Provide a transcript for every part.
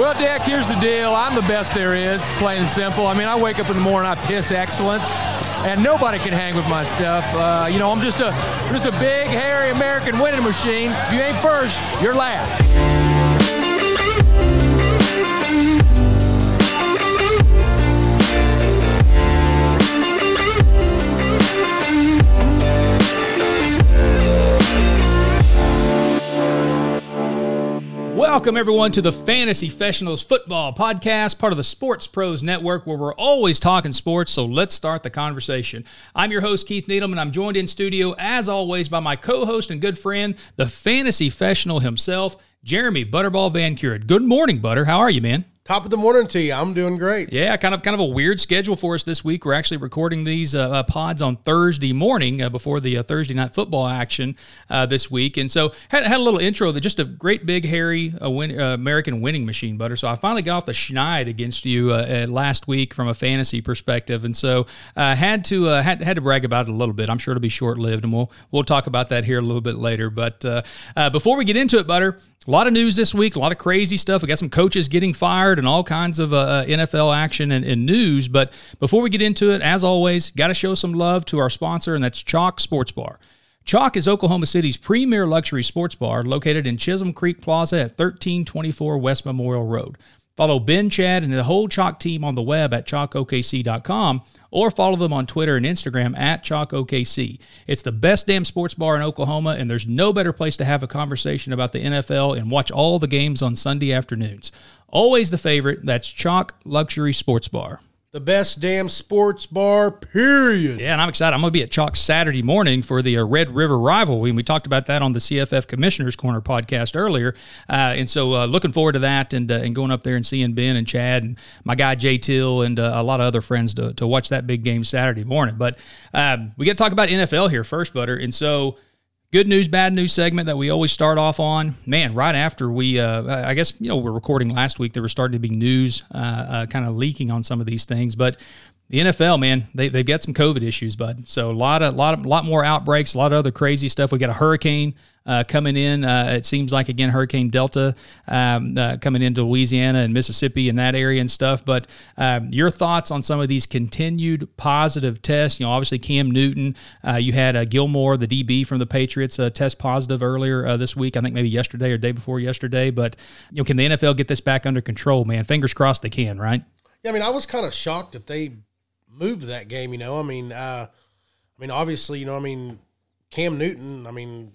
Well, Dick, here's the deal. I'm the best there is, plain and simple. I mean, I wake up in the morning, I piss excellence, and nobody can hang with my stuff. Uh, you know, I'm just a just a big, hairy American winning machine. If you ain't first, you're last. Welcome, everyone, to the Fantasy Professionals Football Podcast, part of the Sports Pros Network, where we're always talking sports. So let's start the conversation. I'm your host, Keith Needham, and I'm joined in studio, as always, by my co host and good friend, the Fantasy Professional himself, Jeremy Butterball Van Cured. Good morning, Butter. How are you, man? Top of the morning to you. I'm doing great. Yeah, kind of kind of a weird schedule for us this week. We're actually recording these uh, uh, pods on Thursday morning uh, before the uh, Thursday night football action uh, this week, and so had, had a little intro that just a great big hairy uh, win, American winning machine butter. So I finally got off the schneid against you last week from a fantasy perspective, and so had to had, had to brag about it a little bit. I'm sure it'll be short lived, and we'll we'll talk about that here a little bit later. But before we get into it, butter. A lot of news this week, a lot of crazy stuff. We got some coaches getting fired and all kinds of uh, uh NFL action and, and, news. But before we get into it, as always, got to show some love to our sponsor, and that's Chalk Sports Bar. Chalk is Oklahoma City's premier luxury sports bar located in Chisholm Creek Plaza at 1324 West Memorial Road. Follow Ben, Chad, and the whole Chalk team on the web at chalkokc.com or follow them on Twitter and Instagram at chalkokc. It's the best damn sports bar in Oklahoma, and there's no better place to have a conversation about the NFL and watch all the games on Sunday afternoons. Always the favorite, that's Chalk Luxury Sports Bar the best damn sports bar, period. Yeah, and I'm excited. I'm going to be at Chalk Saturday morning for the uh, Red River rivalry. And we talked about that on the CFF Commissioners Corner podcast earlier. Uh, and so uh, looking forward to that and, uh, and going up there and seeing Ben and Chad and my guy Jay Till and uh, a lot of other friends to, to watch that big game Saturday morning. But um, we got to talk about NFL here first, Butter. And so good news, bad news segment that we always start off on. Man, right after we, uh, I guess, you know, we're recording last week, there was starting to be news uh, uh, kind of leaking on some of these things. But the NFL, man, they they've got some COVID issues, bud. So a lot of lot of lot more outbreaks, a lot of other crazy stuff. We got a hurricane uh, coming in. Uh, it seems like again Hurricane Delta um, uh, coming into Louisiana and Mississippi and that area and stuff. But um, your thoughts on some of these continued positive tests? You know, obviously Cam Newton. Uh, you had uh, Gilmore, the DB from the Patriots, uh, test positive earlier this week. I think maybe yesterday or day before yesterday. But you know, can the NFL get this back under control? Man, fingers crossed they can. Right? Yeah, I mean, I was kind of shocked that they moved that game. You know, I mean, I mean, obviously, you know, I mean, Cam Newton, I mean,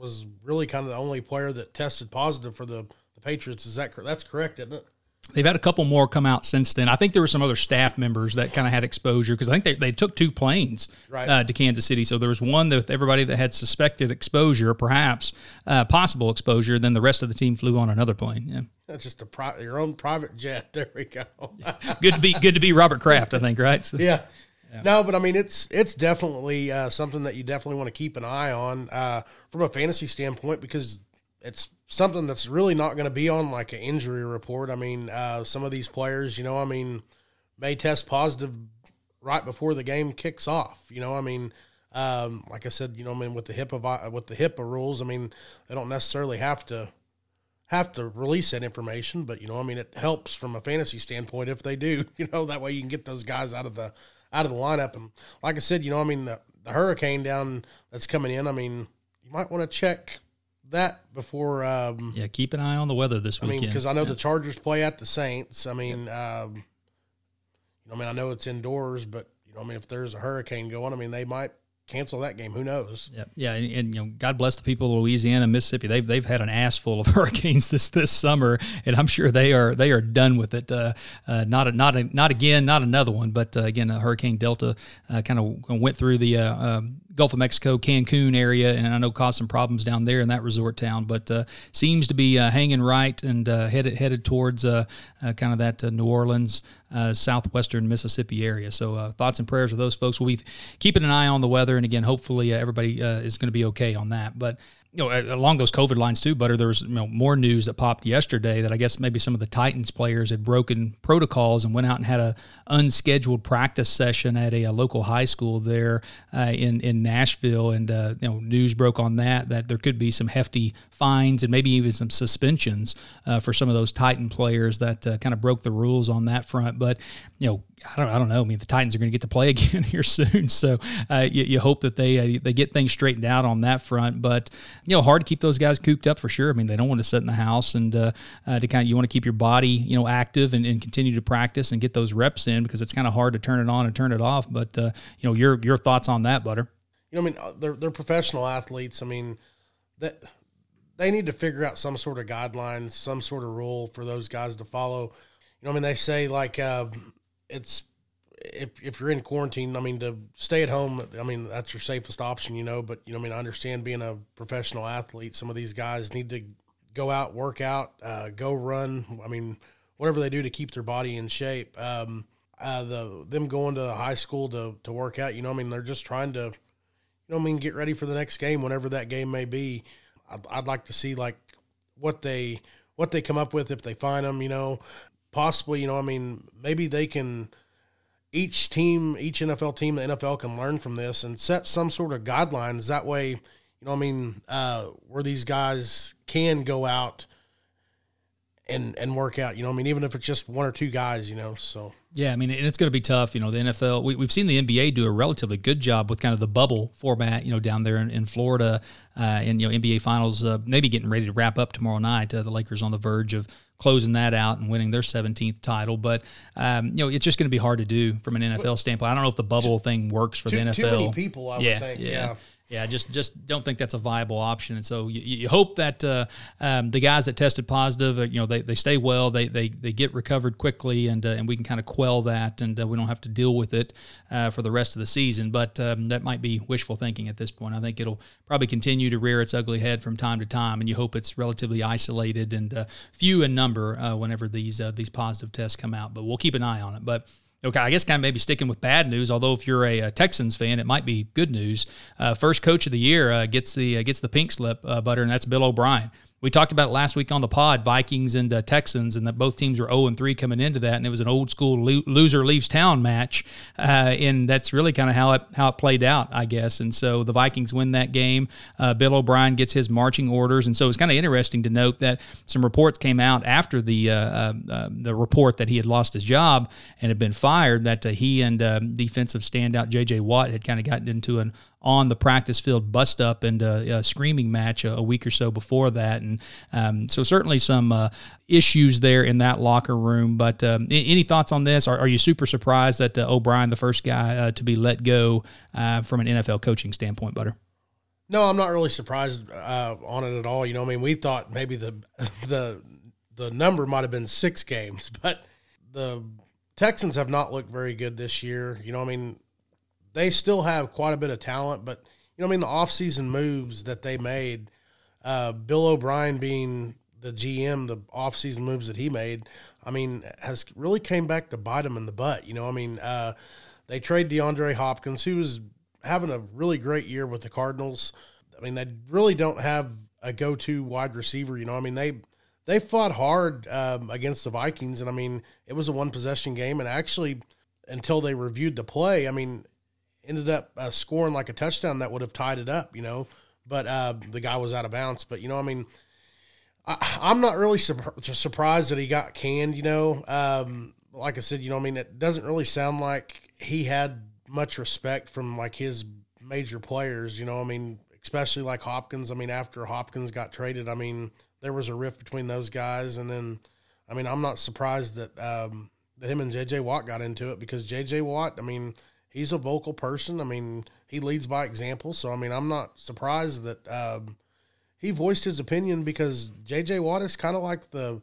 was really kind of the only player that tested positive for the, the Patriots. Is that that's correct, isn't it? They've had a couple more come out since then. I think there were some other staff members that kind of had exposure because I think they, they took two planes right. uh, to Kansas City. So there was one with everybody that had suspected exposure, perhaps uh, possible exposure. Then the rest of the team flew on another plane. Yeah. That's just a pri- your own private jet. There we go. good to be good to be Robert Kraft, I think, right? So, yeah. Yeah. No, but I mean it's it's definitely uh, something that you definitely want to keep an eye on uh, from a fantasy standpoint because it's something that's really not going to be on like an injury report. I mean, uh, some of these players, you know, I mean, may test positive right before the game kicks off. You know, I mean, um, like I said, you know, I mean, with the HIPAA with the HIPAA rules, I mean, they don't necessarily have to have to release that information, but you know, I mean, it helps from a fantasy standpoint if they do. You know, that way you can get those guys out of the out of the lineup. And like I said, you know, I mean, the, the hurricane down that's coming in. I mean, you might want to check that before. Um, yeah, keep an eye on the weather this weekend. I mean, because I know yeah. the Chargers play at the Saints. I mean, yeah. um, you know, I mean, I know it's indoors, but you know, I mean, if there's a hurricane going, I mean, they might cancel that game. Who knows? Yeah, yeah, and, and, you know, God bless the people of Louisiana, Mississippi. They've they've had an ass full of hurricanes this this summer, and I'm sure they are they are done with it. Uh, uh, not a, not a, not again, not another one, but uh, again, Hurricane Delta uh, kind of went through the uh, Gulf of Mexico, Cancun area, and I know caused some problems down there in that resort town, but uh, seems to be uh, hanging right and uh, headed headed towards uh, uh, kind of that New Orleans, southwestern Mississippi area. So thoughts and prayers with those folks. We'll be keeping an eye on the weather, and again, hopefully everybody is going to be okay on that. But you know, along those COVID lines too, Butter, there was you know, more news that popped yesterday that I guess maybe some of the Titans players had broken protocols and went out and had a unscheduled practice session at a, a local high school there uh, in in Nashville, and uh, you know, news broke on that that there could be some hefty fines and maybe even some suspensions uh, for some of those Titan players that uh, kind of broke the rules on that front. But you know, I don't, I don't know. I mean, the Titans are going to get to play again here soon, so uh, you, you, hope that they uh, they get things straightened out on that front. But you know, hard to keep those guys cooped up for sure. I mean, they don't want to sit in the house and uh, uh, to kind of you want to keep your body you know active and, and, continue to practice and get those reps in because it's kind of hard to turn it on and turn it off. But you know, your your thoughts on that, Butter? You know, I mean, they're they're professional athletes. I mean, that they need to figure out some sort of guidelines, some sort of rule for those guys to follow. You know, I mean, they say like uh, it's if if you're in quarantine, I mean, to stay at home, I mean, that's your safest option, you know. But you know, I mean, I understand being a professional athlete. Some of these guys need to go out, work out, uh, go run. I mean, whatever they do to keep their body in shape. Um, uh, the them going to high school to to work out, you know, I mean, they're just trying to you know, I mean, get ready for the next game, whenever that game may be. I'd, I'd like to see like what they what they come up with if they find them. You know, possibly, you know, I mean, maybe they can each team, each NFL team, the NFL can learn from this and set some sort of guidelines. That way, you know, I mean, uh, where these guys can go out and and work out. You know, I mean, even if it's just one or two guys, you know. So yeah, I mean, and it's going to be tough. You know, the NFL. We, have seen the NBA do a relatively good job with kind of the bubble format. You know, down there in, in Florida, uh, and you know, NBA Finals uh, maybe getting ready to wrap up tomorrow night. Uh, the Lakers on the verge of closing that out and winning their 17th title. But um, you know, it's just going to be hard to do from an NFL standpoint. I don't know if the bubble thing works for too, the NFL. Too many people, I yeah, would think. yeah. yeah yeah, just just don't think that's a viable option. And so you, you hope that uh, um, the guys that tested positive, uh, you know, they, they stay well, they, they they get recovered quickly, and uh, and we can kind of quell that, and uh, we don't have to deal with it uh, for the rest of the season. But um, that might be wishful thinking at this point. I think it'll probably continue to rear its ugly head from time to time, and you hope it's relatively isolated and few in number whenever these these positive tests come out. But we'll keep an eye on it. But Okay, I guess kind of maybe sticking with bad news. Although if you're a, a Texans fan, it might be good news. Uh, first coach of the year uh, gets the uh, gets the pink slip, uh, butter, and that's Bill O'Brien we talked about last week on the pod, Vikings and uh, Texans, and that both teams were 0 and 3 coming into that, and it was an old school lo- loser leaves town match, uh, and that's really kind of how it how it played out, I guess. And so the Vikings win that game. Uh, Bill O'Brien gets his marching orders, and so it's kind of interesting to note that some reports came out after the uh, uh, uh, the report that he had lost his job and had been fired that he and defensive standout J.J. Watt had kind of gotten into an on the practice field bust up and a, screaming match a, a, week or so before that. And um, so certainly some uh, issues there in that locker room. But um, any thoughts on this? Are, are, you super surprised that uh, O'Brien, the first guy uh, to be let go uh, from an NFL coaching standpoint, Butter? No, I'm not really surprised uh, on it at all. You know, I mean, we thought maybe the the the number might have been six games, but the Texans have not looked very good this year. You know, I mean, they still have quite a bit of talent, but you know, I mean, the offseason moves that they made, uh, Bill O'Brien being the GM, the offseason moves that he made, I mean, has really came back to bite him in the butt. You know, I mean, uh, they trade DeAndre Hopkins, who was having a really great year with the Cardinals. I mean, they really don't have a go-to wide receiver. You know, I mean, they they fought hard um, against the Vikings, and I mean, it was a one possession game, and actually, until they reviewed the play, I mean, ended up uh, scoring like a touchdown that would have tied it up, you know. But uh, the guy was out of bounds. But you know, I mean, I, am not really sur- surprised that he got canned. You know, um, like I said, you know, I mean, it doesn't really sound like he had much respect from like his major players. You know, I mean, especially like Hopkins. I mean, after Hopkins got traded, I mean, there was a rift between those guys, and then, I mean, I'm not surprised that um, that him and J.J. Watt got into it because J.J. Watt, I mean he's a vocal person. I mean, he leads by example. So I mean, I'm not surprised that um, he voiced his opinion because J.J. Watt is kind of like the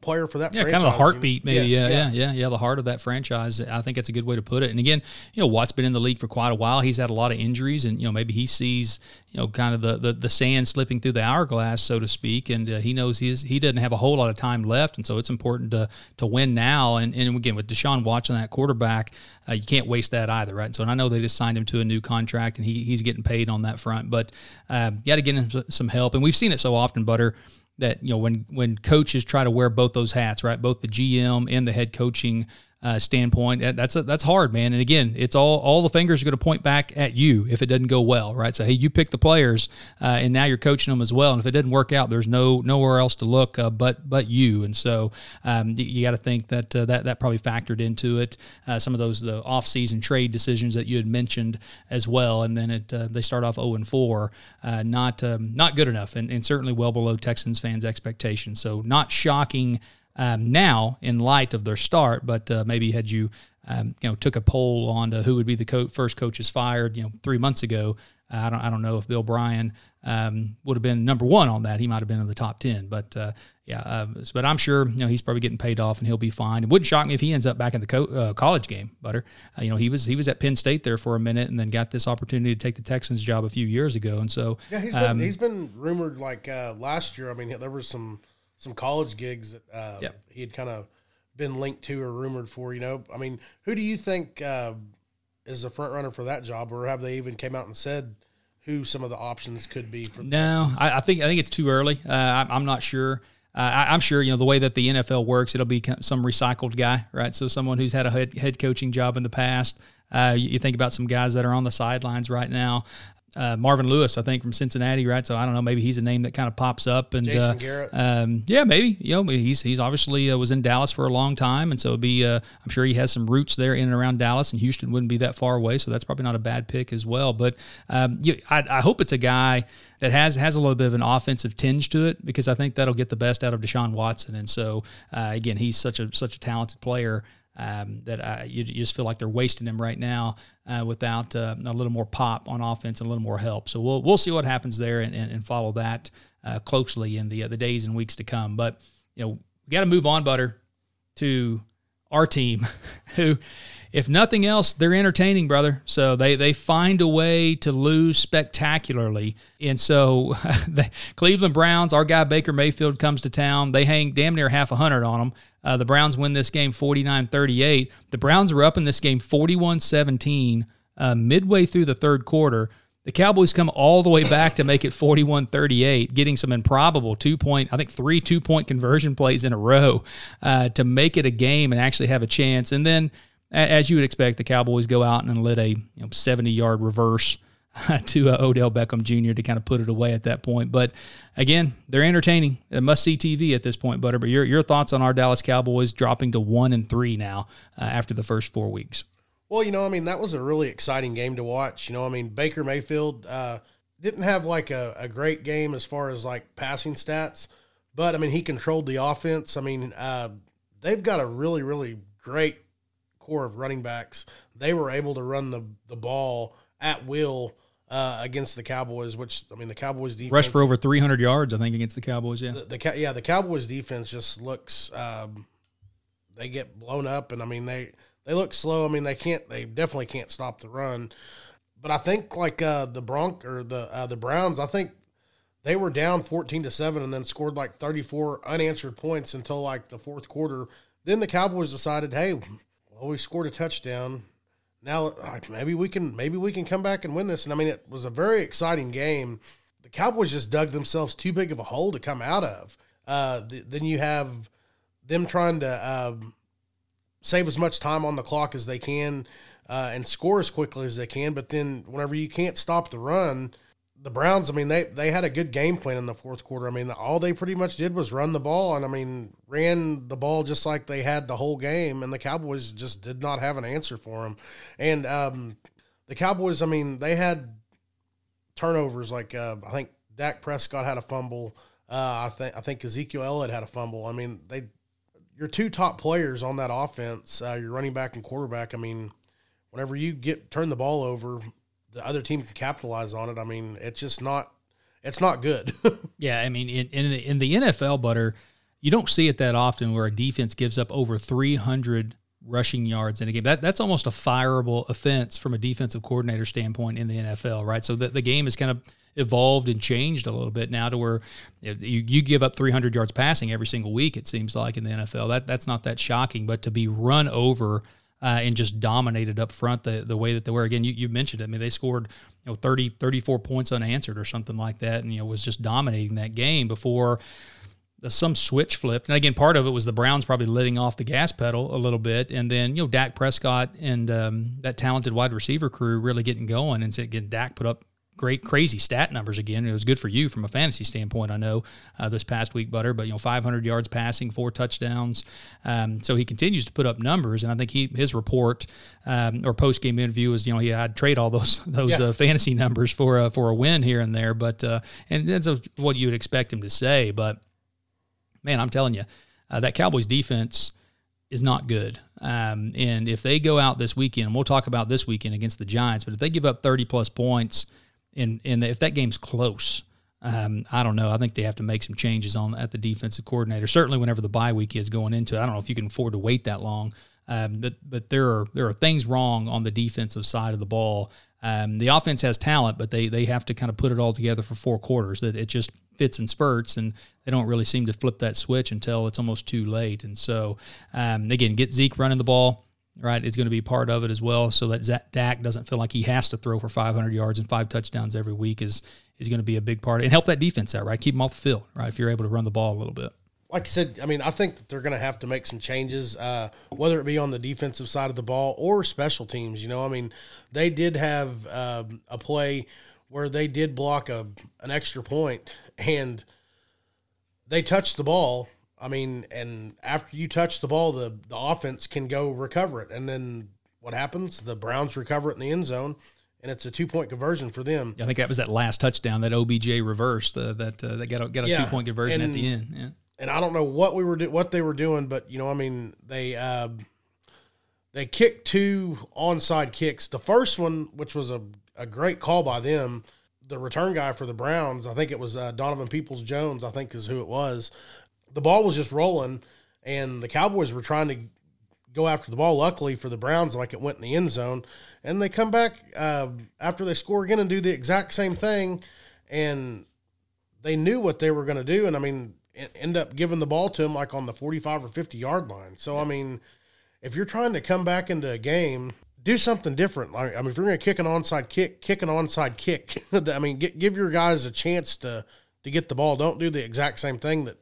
player for that. Yeah, franchise. kind of a heartbeat, maybe. Yes, yeah, yeah, yeah, yeah, the heart of that franchise. I think that's a good way to put it. And again, you know, Watt's been in the league for quite a while. He's had a lot of injuries, and you know, maybe he sees you know kind of the the, the sand slipping through the hourglass, so to speak, and uh, he knows he's he doesn't have a whole lot of time left, and so it's important to to win now. And and again, with Deshaun Watson that quarterback, uh, you can't waste that either, right? And so and I know they just signed him to a new contract, and he he's getting paid on that front, but uh, you got to get him some help. And we've seen it so often, Butter that you know when when coaches try to wear both those hats, right? Both the GM and the head coaching uh, standpoint, that's a, that's hard, man. And again, it's all all the fingers are going to point back at you if it doesn't go well, right? So hey, you pick the players, uh, and now you're coaching them as well. And if it didn't work out, there's no nowhere else to look uh, but but you. And so um, you, you got to think that uh, that that probably factored into it. Uh, some of those the off season trade decisions that you had mentioned as well, and then it uh, they start off 0 and 4, not um, not good enough, and, and certainly well below Texans fans' expectations. So not shocking um, now in light of their start, but uh, maybe had you um, you know took a poll on who would be the co- first coaches fired, you know, three months ago. Uh, I don't I don't know if Bill O'Brien um, would have been number one on that. He might have been in the top ten, but uh, yeah. Uh, but I'm sure you know he's probably getting paid off and he'll be fine. It wouldn't shock me if he ends up back in the co- uh, college game. Butter, uh, you know, he was he was at Penn State there for a minute and then got this opportunity to take the Texans job a few years ago. And so yeah, he's been, um, he's been rumored like uh, last year. I mean, there was some some college gigs that uh, yep. he had kind of been linked to or rumored for. You know, I mean, who do you think uh, is the front runner for that job, or have they even came out and said who some of the options could be? For no, I, I, think I think it's too early. Uh, I, am not sure. Uh, I, am sure you know the way that the NFL works. It'll be some recycled guy, right? So someone who's had a head, head coaching job in the past. Uh, you, you, think about some guys that are on the sidelines right now uh, Marvin Lewis, I think from Cincinnati, right? So I don't know, maybe he's a name that kind of pops up. And Jason uh, Garrett, um, yeah, maybe you know he's he's obviously uh, was in Dallas for a long time, and so it'd be uh, I'm sure he has some roots there in and around Dallas, and Houston wouldn't be that far away, so that's probably not a bad pick as well. But um, you, I, I hope it's a guy that has has a little bit of an offensive tinge to it because I think that'll get the best out of Deshaun Watson. And so uh, again, he's such a such a talented player um, that I, you, you, just feel like they're wasting them right now uh, without uh, a little more pop on offense and a little more help. So we'll we'll see what happens there and, and, and follow that uh, closely in the uh, the days and weeks to come. But you know, we got to move on, Butter, to our team, who, if nothing else, they're entertaining, brother. So they they find a way to lose spectacularly, and so the Cleveland Browns, our guy Baker Mayfield comes to town. They hang damn near half a hundred on them. Uh, the Browns win this game 49 38. The Browns were up in this game 41 17 uh, midway through the third quarter. The Cowboys come all the way back to make it 41 38, getting some improbable two point, I think three two point conversion plays in a row uh, to make it a game and actually have a chance. And then, as you would expect, the Cowboys go out and lit a you know, 70 yard reverse to uh, Odell Beckham Jr. to kind of put it away at that point. But again, they're entertaining. It must see TV at this point, Butter. But your your thoughts on our Dallas Cowboys dropping to one and three now uh, after the first four weeks? Well, you know, I mean, that was a really exciting game to watch. You know, I mean, Baker Mayfield uh, didn't have like a, a great game as far as like passing stats, but I mean, he controlled the offense. I mean, uh, they've got a really, really great core of running backs. They were able to run the the ball at will uh, against the Cowboys, which I mean the Cowboys defense rushed for over 300 yards, I think, against the Cowboys. Yeah, the, the yeah the Cowboys defense just looks um, they get blown up, and I mean they they look slow. I mean they can't they definitely can't stop the run, but I think like uh, the Bronc or the uh, the Browns, I think they were down 14 to seven and then scored like 34 unanswered points until like the fourth quarter. Then the Cowboys decided, hey, well we scored a touchdown now maybe we can maybe we can come back and win this. And I mean, it was a very exciting game. The Cowboys just dug themselves too big of a hole to come out of. Uh, th- then you have them trying to um, save as much time on the clock as they can uh, and score as quickly as they can. But then whenever you can't stop the run, the Browns, I mean, they they had a good game plan in the fourth quarter. I mean, all they pretty much did was run the ball, and I mean, ran the ball just like they had the whole game. And the Cowboys just did not have an answer for them. And um, the Cowboys, I mean, they had turnovers. Like uh, I think Dak Prescott had a fumble. Uh, I think I think Ezekiel Elliott had a fumble. I mean, they your two top players on that offense, uh, your running back and quarterback. I mean, whenever you get turn the ball over, the other team can capitalize on it. I mean, it's just not it's not good. yeah, I mean, in in the, in the NFL, butter, you don't see it that often where a defense gives up over 300 rushing yards in a game. That that's almost a fireable offense from a defensive coordinator standpoint in the NFL, right? So the, the game has kind of evolved and changed a little bit now to where you, you give up 300 yards passing every single week. It seems like in the NFL that that's not that shocking, but to be run over uh, and just dominated up front the, the way that they were. Again, you, you mentioned it. I mean, they scored you know 30, 34 points unanswered or something like that, and you know was just dominating that game before some switch flipped. And again, part of it was the Browns probably letting off the gas pedal a little bit. And then, you know, Dak Prescott and um, that talented wide receiver crew really getting going. And so again, Dak put up great, crazy stat numbers again. It was good for you from a fantasy standpoint, I know, uh, this past week, Butter. But, you know, 500 yards passing, four touchdowns. Um, so he continues to put up numbers. And I think he his report um, or post game interview was, you know, yeah, I'd trade all those those yeah. uh, fantasy numbers for, uh, for a win here and there. But, uh, and that's what you would expect him to say. But, man, I'm telling you, uh, that Cowboys defense is not good. Um, and if they go out this weekend, and we'll talk about this weekend against the Giants, but if they give up 30 plus points, and and if that game's close, um, I don't know. I think they have to make some changes on at the defensive coordinator. Certainly, whenever the bye week is going into it, I don't know if you can afford to wait that long. Um, but but there are there are things wrong on the defensive side of the ball. Um, the offense has talent, but they they have to kind of put it all together for four quarters. That it just fits in spurts, and they don't really seem to flip that switch until it's almost too late. And so, um, again, get Zeke running the ball, right, is going to be part of it as well. So that Zach Dak doesn't feel like he has to throw for 500 yards and five touchdowns every week is is going to be a big part, and help that defense out, right? Keep them off the field, right? If you're able to run the ball a little bit like I said, I mean, I think that they're going to have to make some changes, uh, whether it be on the defensive side of the ball or special teams. You know, I mean, they did have uh, a play where they did block a an extra point and they touched the ball. I mean, and after you touch the ball, the the offense can go recover it, and then what happens? The Browns recover it in the end zone, and it's a two point conversion for them. I think that was that last touchdown that OBJ reversed uh, that uh, that got a, got a yeah. two point conversion and, at the end. Yeah and I don't know what we were do- what they were doing, but you know, I mean, they uh, they kicked two onside kicks. The first one, which was a, a great call by them, the return guy for the Browns, I think it was uh, Donovan Peoples Jones, I think is who it was. The ball was just rolling, and the Cowboys were trying to go after the ball. Luckily for the Browns, like it went in the end zone, and they come back uh, after they score again and do the exact same thing, and they knew what they were going to do. And I mean, end up giving the ball to him like on the 45 or 50 yard line. So, I mean, if you're trying to come back into a game, do something different. Like, I mean, if you're going to kick an onside kick, kick an onside kick. I mean, get, give your guys a chance to, to get the ball. Don't do the exact same thing that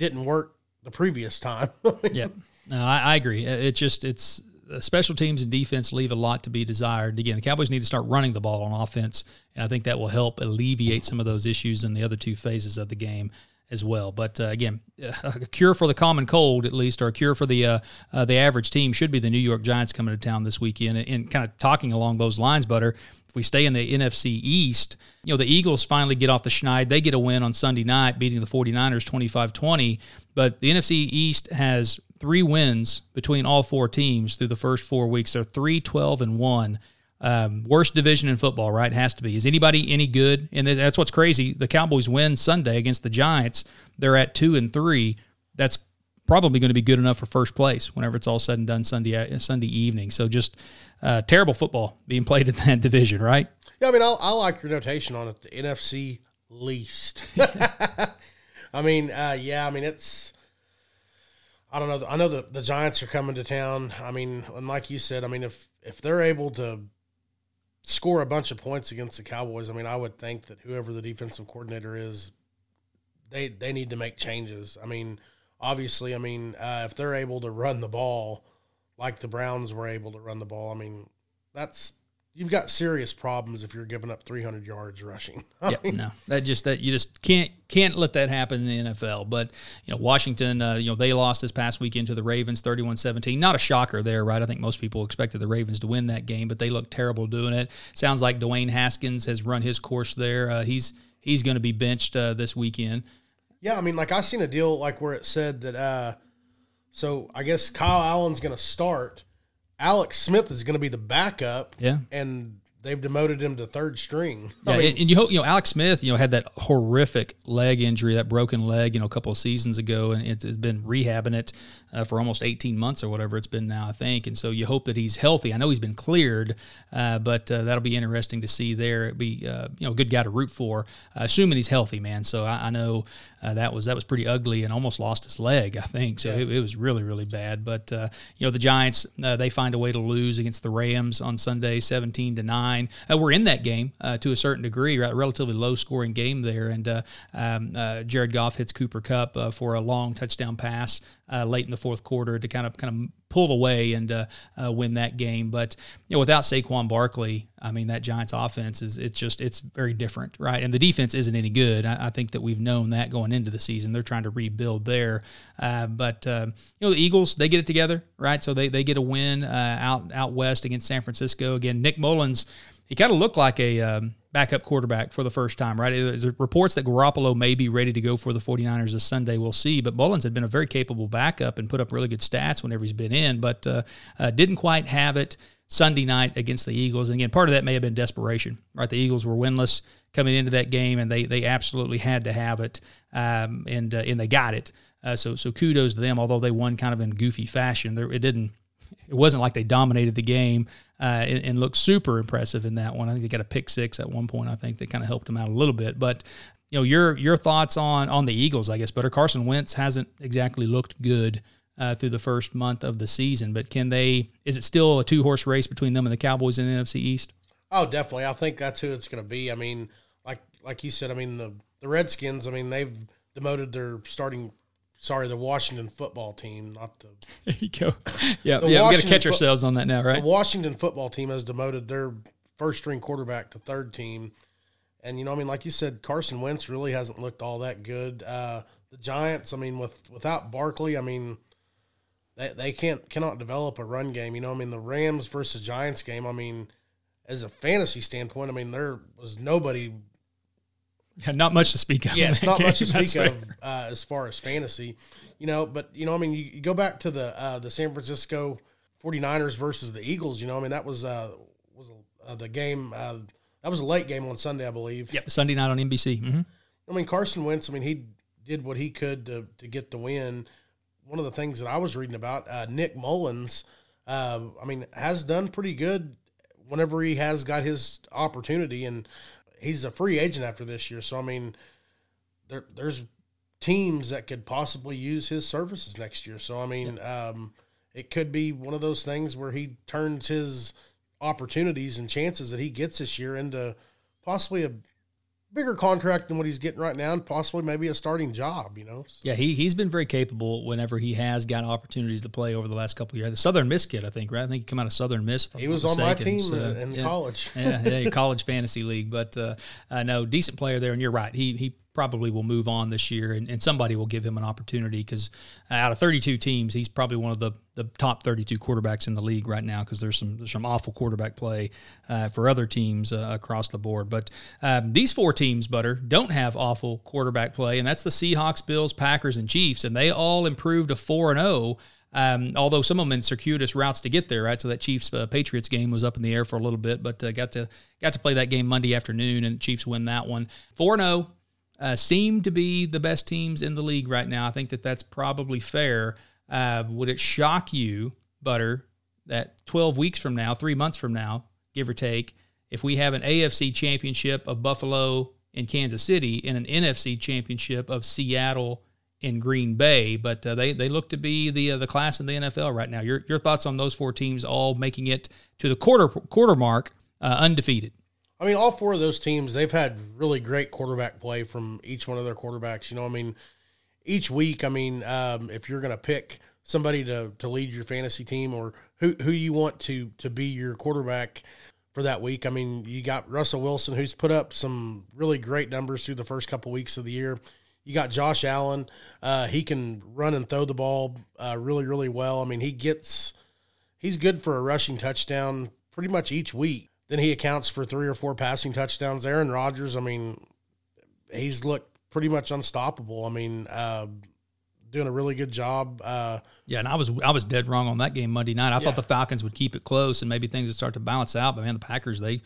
didn't work the previous time. yeah. No, I, I agree. It just, it's, uh, special teams and defense leave a lot to be desired. Again, the Cowboys need to start running the ball on offense, and I think that will help alleviate some of those issues in the other two phases of the game as well. But uh, again, a cure for the common cold, at least, or a cure for the uh, uh, the average team should be the New York Giants coming to town this weekend. And, and, kind of talking along those lines, Butter. If we stay in the NFC East, you know, the Eagles finally get off the schneid. They get a win on Sunday night, beating the 49ers 25 20. But the NFC East has three wins between all four teams through the first four weeks. They're 3 12 and 1 um, worst division in football, right? Has to be. Is anybody any good? And that's what's crazy. The Cowboys win Sunday against the Giants. They're at two and three. That's probably going to be good enough for first place whenever it's all said and done Sunday uh, Sunday evening. So just uh, terrible football being played in that division, right? Yeah, I mean, I, I like your notation on it. The NFC least. I mean, uh, yeah, I mean it's. I don't know. I know the, the Giants are coming to town. I mean, and like you said, I mean, if if they're able to score a bunch of points against the Cowboys, I mean, I would think that whoever the defensive coordinator is, they they need to make changes. I mean, obviously, I mean, uh, if they're able to run the ball like the Browns were able to run the ball, I mean, that's you've got serious problems if you're giving up 300 yards rushing. yeah, no, that just that you just can't can't let that happen in the NFL. But you know, Washington, uh, you know, they lost this past weekend to the Ravens, 31-17. Not a shocker there, right? I think most people expected the Ravens to win that game, but they look terrible doing it. Sounds like Dwayne Haskins has run his course there. Uh, he's he's going to be benched uh, this weekend. Yeah, I mean, like I seen a deal like where it said that. uh So I guess Kyle Allen's going to start Alex Smith is going to be the backup. Yeah. And they've demoted him to third string. Yeah, I mean, and you hope you know Alex Smith, you know, had that horrific leg injury, that broken leg, you know, a couple of seasons ago, and it's been rehabbing it uh, for almost 18 months or whatever it's been now, I think. And so you hope that he's healthy. I know he's been cleared, uh, but uh, that'll be interesting to see there. It'd be uh, you know a good guy to root for, uh, assuming he's healthy, man. So I, I know uh, that was that was pretty ugly and almost lost his leg, I think. So yeah. it, it, was really really bad. But you know the Giants, they find a way to lose against the Rams on Sunday, 17 to nine we're in that game uh, to a certain degree, right? Relatively low scoring game there, and uh, um, uh, Jared Goff hits Cooper Kupp uh, for a long touchdown pass Uh, late in the fourth quarter to kind of kind of pull away and uh, uh, win that game. But you know, without Saquon Barkley, I mean that Giants offense is it's just it's very different, right? And the defense isn't any good. I, I think that we've known that going into the season. They're trying to rebuild there, but you know the Eagles they get it together, right? So they they get a win out out west against San Francisco again. Nick Mullens, he kind of looked like a um, backup quarterback for the first time, right? There's reports that Garoppolo may be ready to go for the 49ers this Sunday. We'll see. But Mullens had been a very capable backup and put up really good stats whenever he's been in, but uh, uh, didn't quite have it Sunday night against the Eagles. And again, part of that may have been desperation, right? The Eagles were winless coming into that game, and they they absolutely had to have it, um, and uh, and they got it. Uh, so so kudos to them. Although they won kind of in goofy fashion, there, it didn't it wasn't like they dominated the game uh, and, and, looked super impressive in that one. I think they got a pick six at one point. I think that kind of helped them out a little bit. But you know, your your thoughts on on the Eagles, I guess. But Carson Wentz hasn't exactly looked good uh, through the first month of the season. But can they? Is it still a two horse race between them and the Cowboys in the NFC East? Oh, definitely. I think that's who it's going to be. I mean, like like you said, I mean the the Redskins. I mean they've demoted their starting sorry, the Washington football team, not the. There you go. Yeah, yeah. We got to catch ourselves on that now, right? The Washington football team has demoted their first string quarterback to third team, and you know, I mean, like you said, Carson Wentz really hasn't looked all that good. Uh, the Giants, I mean, with without Barkley, I mean. They, they can't cannot develop a run game. You know, I mean the Rams versus Giants game. I mean, as a fantasy standpoint, I mean there was nobody yeah, not much to speak of. Yeah, it's not game. much to speak of uh, as far as fantasy, you know. But you know, I mean, you, you go back to the uh, the San Francisco 49ers versus the Eagles. You know, I mean, that was uh, was uh, the game. Uh, that was a late game on Sunday, I believe. Yep, Sunday night on NBC. Mm-hmm. I mean, Carson Wentz. I mean, he did what he could to to get the win. One of the things that I was reading about, uh, Nick Mullens. I mean, has done pretty good whenever he has got his opportunity and he's a free agent after this year. So I mean, there there's teams that could possibly use his services next year. So I mean, yeah. um, it could be one of those things where he turns his opportunities and chances that he gets this year into possibly a bigger contract than what he's getting right now and possibly maybe a starting job, you know? Yeah, he, he's been very capable whenever he has got opportunities to play over the last couple years. The Southern Miss kid, I think, right? I think he came out of Southern Miss. He was on my team so, in yeah, college. yeah, yeah, college fantasy league. But uh, I know, decent player there. And you're right. He, he probably will move on this year, and, and somebody will give him an opportunity because out of 32 teams, he's probably one of the, the top 32 quarterbacks in the league right now because there's some there's some awful quarterback play uh, for other teams uh, across the board. But um, these four teams, Butter, don't have awful quarterback play, and that's the Seahawks, Bills, Packers, and Chiefs, and they all improved to four and zero. Oh, um, although some of them in circuitous routes to get there, right? So that Chiefs uh, Patriots game was up in the air for a little bit, but uh, got to got to play that game Monday afternoon, and Chiefs win that one four zero. Uh, seem to be the best teams in the league right now. I think that that's probably fair. Uh, would it shock you, Butter, that 12 weeks from now, three months from now, give or take, if we have an AFC championship of Buffalo and Kansas City and an NFC championship of Seattle and Green Bay, but uh, they they look to be the uh, the class in the NFL right now. Your your thoughts on those four teams all making it to the quarter quarter mark uh, undefeated? I mean, all four of those teams, they've had really great quarterback play from each one of their quarterbacks. You know, I mean, each week, I mean, um, if you're going to pick somebody to, to lead your fantasy team or who, who you want to, to be your quarterback for that week, I mean, you got Russell Wilson, who's put up some really great numbers through the first couple weeks of the year. You got Josh Allen. Uh, he can run and throw the ball uh, really, really well. I mean, he gets, he's good for a rushing touchdown pretty much each week then he accounts for three or four passing touchdowns. Aaron Rodgers, I mean, he's looked pretty much unstoppable. I mean, uh, doing a really good job. Uh, yeah, and I was I was dead wrong on that game Monday night. I yeah. thought the Falcons would keep it close and maybe things would start to balance out. But man, the Packers they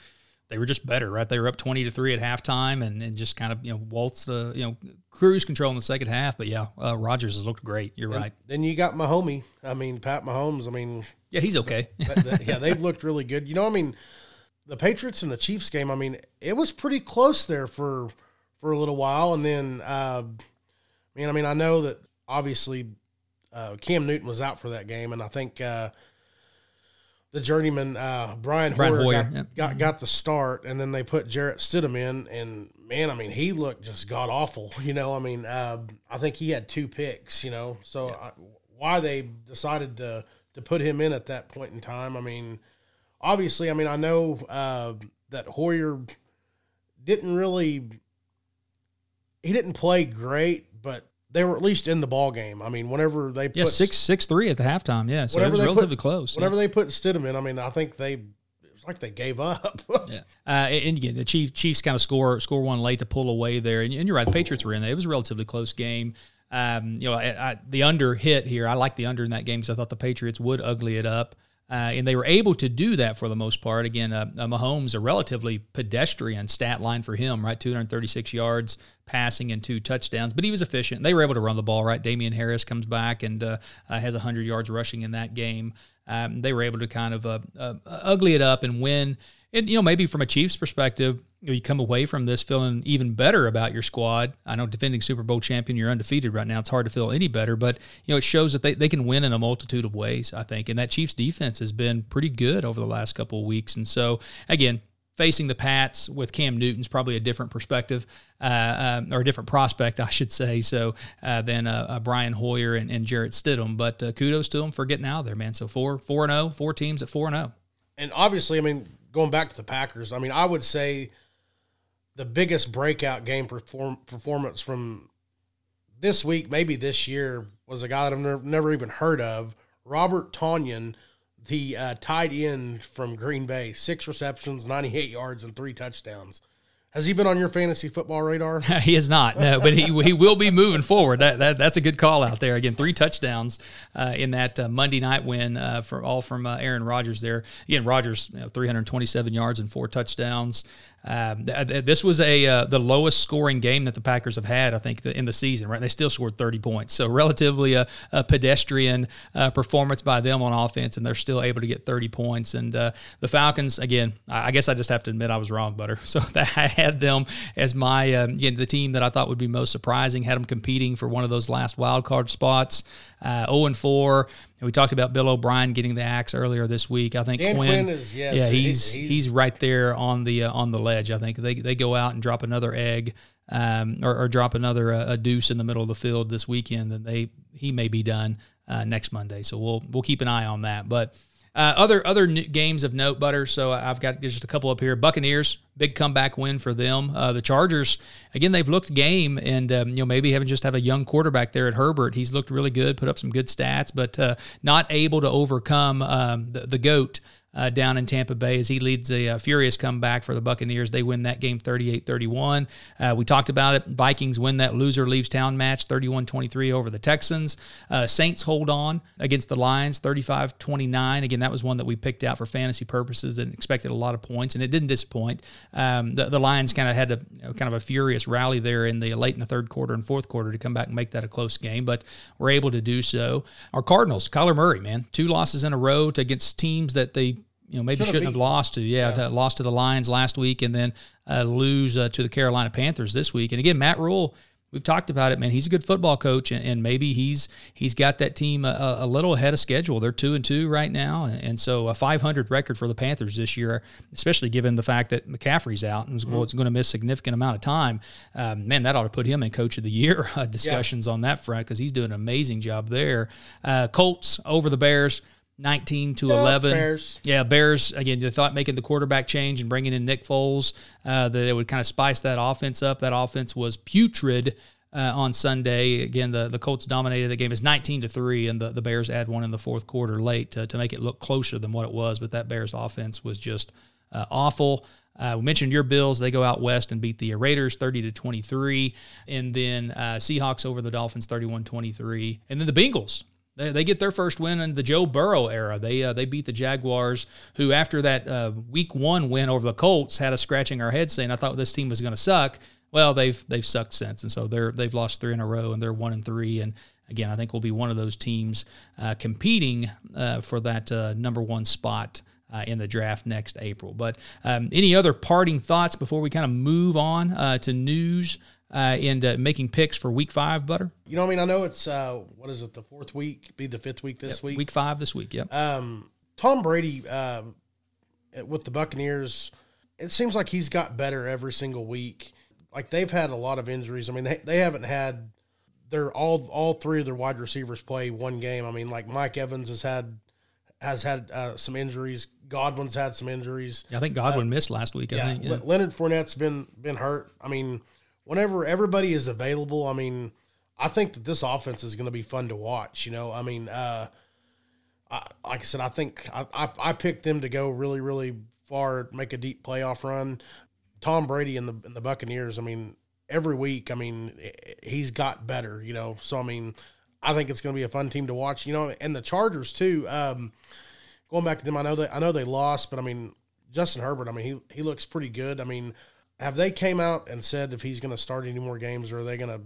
they were just better, right? They were up twenty to three at halftime and, and just kind of you know waltz the you know cruise control in the second half. But yeah, uh, Rodgers has looked great. You're and right. Then you got Mahomey. I mean, Pat Mahomes. I mean, yeah, he's okay. yeah, they've looked really good. You know, I mean the Patriots and the Chiefs game, I mean, it was pretty close there for for a little while, and then, uh, I mean, I mean, I know that obviously uh, Cam Newton was out for that game, and I think uh, the journeyman uh, Brian, Brian Hoyer, Hoyer, got, yep. got got the start, and then they put Jarrett Stidham in, and man, I mean, he looked just god awful. You know, I mean, uh, I think he had two picks. You know, so I, why they decided to to put him in at that point in time, I mean, obviously, I mean, I know uh, that Hoyer didn't really he didn't play great, but they were at least in the ball game. I mean, whenever they put Yeah, six six three at the halftime. Yeah, so it was relatively put- close. whenever they put Stidham in, I mean, I think they it was like they gave up. Yeah, uh, and again, the Chief, Chiefs kind of score score one late to pull away there, and, and you're right. The Patriots were in there. It was a relatively close game. Um, you know, I, I, the under hit here. I like the under in that game because I thought the Patriots would ugly it up, uh, and they were able to do that for the most part. Again, uh, uh, Mahomes a relatively pedestrian stat line for him, right? 236 yards passing and two touchdowns, but he was efficient. They were able to run the ball, right? Damien Harris comes back and uh, uh, has 100 yards rushing in that game. Um, they were able to kind of uh, uh, ugly it up and win. And you know, maybe from a Chiefs perspective, you, know, you come away from this feeling even better about your squad. I know defending Super Bowl champion, you're undefeated right now. It's hard to feel any better, but you know, it shows that they, they can win in a multitude of ways. I think, and that Chiefs defense has been pretty good over the last couple of weeks. And so, again, facing the Pats with Cam Newton's probably a different perspective uh, um, or a different prospect, I should say. So uh, than uh, uh, Brian Hoyer and, and Jarrett Stidham. But uh, kudos to them for getting out there, man. So four four and zero, four teams at four and oh. zero. and obviously, I mean, going back to the Packers, I mean, I would say the biggest breakout game perform, performance from this week, maybe this year, was a guy that I've never, never even heard of, Robert Tonyan, the uh, tight end from Green Bay, six receptions, 98 yards, and three touchdowns. Has he been on your fantasy football radar? he is not, no, but he, he will be moving forward. That, that that's a good call out there. Again, three touchdowns uh, in that uh, Monday night win uh, for all from uh, Aaron Rodgers. There again, Rodgers you know, 327 yards and four touchdowns. Um, th- th- this was a uh, the lowest scoring game that the Packers have had, I think, the, in the season. Right, they still scored 30 points, so relatively a, a pedestrian uh, performance by them on offense, and they're still able to get 30 points. And uh, the Falcons, again, I I guess I just have to admit I was wrong, Butter. So that I had them as my um, you know, the team that I thought would be most surprising. Had them competing for one of those last wild card spots. Uh, 0 and 4. And we talked about Bill O'Brien getting the axe earlier this week. I think Dan Quinn, Quinn is- yes, yeah, he's, he's- he's right there on the uh, on the ledge. I think they they go out and drop another egg, um, or, or drop another uh, a deuce in the middle of the field this weekend. Then they he may be done uh, next Monday. So we'll we'll keep an eye on that. But uh, other other games of note, Butter. So I've got just a couple up here. Buccaneers, big comeback win for them. Uh, the Chargers, again, they've looked game, and um, you know maybe having just have a young quarterback there at Herbert. He's looked really good, put up some good stats, but uh, not able to overcome um, the, the goat. Uh, down in Tampa Bay as he leads a, uh furious comeback for the Buccaneers. They win that game 38 31. Uh, we talked about it. Vikings win that loser leaves town match 31 23 over the Texans. Uh, Saints hold on against the Lions 35 29. Again, that was one that we picked out for fantasy purposes and expected a lot of points, and it didn't disappoint. Um, the, the Lions kind of had a you know, kind of a furious rally there in the late in the third quarter and fourth quarter to come back and make that a close game, but were able to do so. Our Cardinals, Kyler Murray, man, two losses in a row to against teams that they you know maybe Should've shouldn't have lost to. Yeah, to- lost to the Lions last week, and then uh, lose uh, to the Carolina Panthers this week. And again, Matt Rhule, we've talked about it, man. He's a good football coach, and, and maybe he's he's got that team a, a little ahead of schedule. They're two and two right now, and, and so a 500 record for the Panthers this year, especially given the fact that McCaffrey's out and is well, going to miss a significant amount of time. Um, man, that ought to put him in Coach of the Year uh, discussions on that front because he's doing an amazing job there. Uh, Colts over the Bears. 19 to Yeah, 11. Bears. Yeah, Bears again. They thought making the quarterback change and bringing in Nick Foles uh, that it would kind of spice that offense up. That offense was putrid uh, on Sunday. Again, the, the Colts dominated the game. It's 19 to three, and the, the Bears add one in the fourth quarter late to, to make it look closer than what it was. But that Bears offense was just uh, awful. Uh, we mentioned your Bills; they go out west and beat the Raiders, thirty to twenty-three, and then uh, Seahawks over the Dolphins, 31-23, and then the Bengals. They, they get their first win in the Joe Burrow era. They uh, they beat the Jaguars, who after that uh, Week One win over the Colts had us scratching our heads saying, "I thought this team was going to suck." Well, they've they've sucked since, and so they're they've lost three in a row, and they're one and three. And again, I think we'll be one of those teams uh, competing uh, for that uh, number one spot uh, in the draft next April. But um, any other parting thoughts before we kind of move on uh, to news uh, and uh, making picks for Week Five, Butter? You know, what I mean, I know it's uh, what is it, the fourth week, be the fifth week this week. Week Five this week. Yep. Um, Tom Brady uh, with the Buccaneers, it seems like he's got better every single week. Like they've had a lot of injuries. I mean, they, they haven't had they're all all three of their wide receivers play one game. I mean, like Mike Evans has had has had uh, some injuries. Godwin's had some injuries. Yeah, I think Godwin uh, missed last week. I yeah, think yeah. Leonard Fournette's been been hurt. I mean, whenever everybody is available, I mean, I think that this offense is going to be fun to watch. You know, I mean, uh, I, like I said, I think I, I, I picked them to go really really far, make a deep playoff run. Tom Brady and the and the Buccaneers. I mean, every week, I mean, he's got better. You know, so I mean, I think it's going to be a fun team to watch. You know, and the Chargers too. Um, going back to them, I know they I know they lost, but I mean, Justin Herbert. I mean, he he looks pretty good. I mean, have they came out and said if he's going to start any more games, or are they going to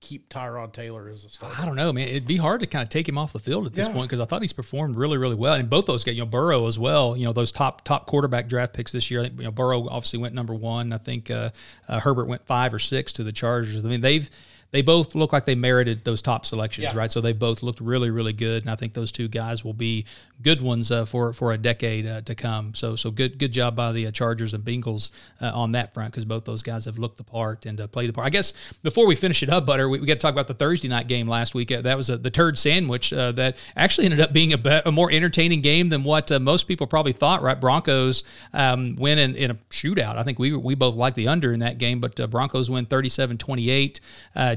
keep Tyrod Taylor as a starter? I don't know, man. It'd be hard to kind of take him off the field at this yeah. point because I thought he's performed really, really well. And both those guys, you know, Burrow as well. You know, those top top quarterback draft picks this year. I think you know Burrow obviously went number one. I think uh, uh, Herbert went five or six to the Chargers. I mean, they've they both look like they merited those top selections, yeah. right? So they both looked really, really good, and I think those two guys will be good ones uh, for for a decade uh, to come. So so good good job by the uh, Chargers and Bengals uh, on that front because both those guys have looked the part and uh, played the part. I guess before we finish it up, Butter, we, we got to talk about the Thursday night game last week. Uh, that was a, the turd sandwich that actually ended up being a, be- a more entertaining game than what most people probably thought. Right, Broncos um, win in, in, a shootout. I think we we both liked the under in that game, but Broncos win 37-28.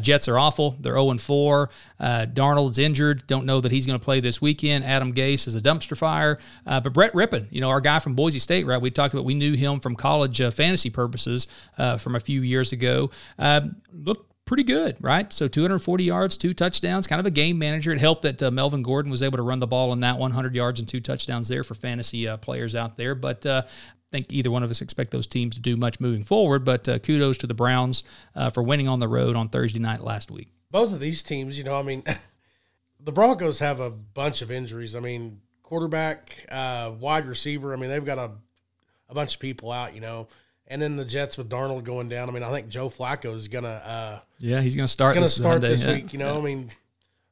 Jets are awful. They're 0 4. Uh, Darnold's injured. Don't know that he's going to play this weekend. Adam Gase is a dumpster fire. Uh, but Brett Rypien, you know, our guy from Boise State, right? We talked about, we knew him from college uh, fantasy purposes uh, from a few years ago. Um, looked pretty good, right? So 240 yards, two touchdowns, kind of a game manager. It helped that uh, Melvin Gordon was able to run the ball in that 100 yards and two touchdowns there for fantasy uh, players out there. But uh, think either one of us expect those teams to do much moving forward, but uh, kudos to the Browns uh, for winning on the road on Thursday night last week. Both of these teams, you know, I mean, the Broncos have a bunch of injuries. I mean, quarterback, uh, wide receiver. I mean, they've got a a bunch of people out, you know. And then the Jets with Darnold going down. I mean, I think Joe Flacco is gonna. Uh, yeah, he's gonna start. Gonna start Sunday. this yeah. week. You know, yeah. I mean,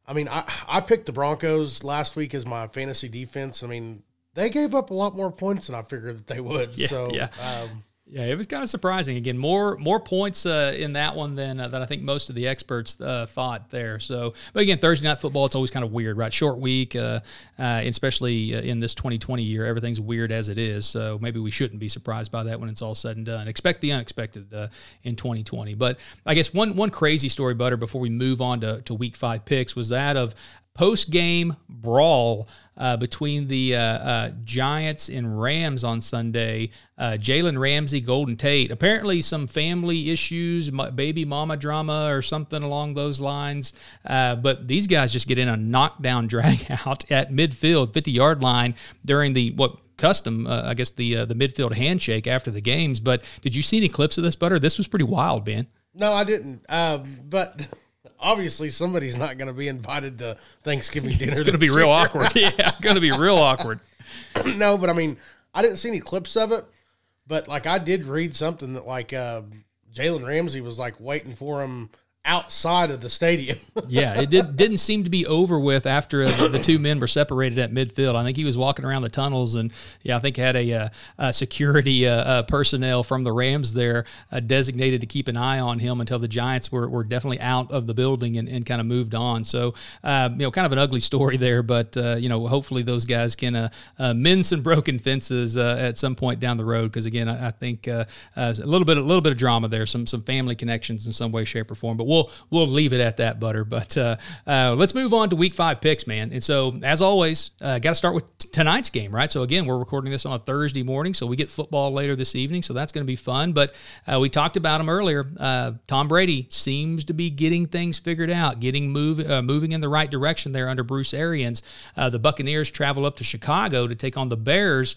I mean, I I picked the Broncos last week as my fantasy defense. I mean, they gave up a lot more points than I figured that they would. Yeah, so yeah. Um, yeah, it was kind of surprising. Again, more more points uh, in that one than uh, than I think most of the experts uh, thought there. So, but again, Thursday night football it's always kind of weird, right? Short week, uh, uh, especially uh, in this 2020 year, everything's weird as it is. So maybe we shouldn't be surprised by that when it's all said and done. Expect the unexpected in 2020. But I guess one one crazy story, Butter, before we move on to, to Week Five picks was that of post game brawl uh, between the uh, uh, Giants and Rams on Sunday. Uh, Jalen Ramsey, Golden Tate. Apparently, some family issues, baby mama drama, or something along those lines. Uh, but these guys just get in a knockdown drag out at midfield, 50 yard line during the what custom, uh, I guess the the midfield handshake after the games. But did you see any clips of this, Butter? This was pretty wild, Ben. No, I didn't. Um, but obviously somebody's not going to be invited to Thanksgiving dinner. It's going to be real awkward. Yeah, going to be real awkward. no, but I mean, I didn't see any clips of it, but like I did read something that like uh, Jalen Ramsey was like waiting for him outside of the stadium. yeah, it did, didn't seem to be over with after uh, the two men were separated at midfield. I think he was walking around the tunnels, and yeah, I think had a, uh, a security uh, uh, personnel from the Rams there uh, designated to keep an eye on him until the Giants were, were definitely out of the building and, and kind of moved on. So, um, you know, kind of an ugly story there, but you know, hopefully those guys can mend some broken fences at some point down the road. Because again, I, I think a little bit, a little bit of drama there, some some family connections in some way, shape, or form. But we'll we'll we'll leave it at that, Butter. But uh, uh, let's move on to Week Five picks, man. And so, as always, uh, got to start with t- tonight's game, right? So again, we're recording this on a Thursday morning, so we get football later this evening, so that's going to be fun. But uh, we talked about him earlier. Uh, Tom Brady seems to be getting things figured out, getting move, moving in the right direction there under Bruce Arians. the Buccaneers travel up to Chicago to take on the Bears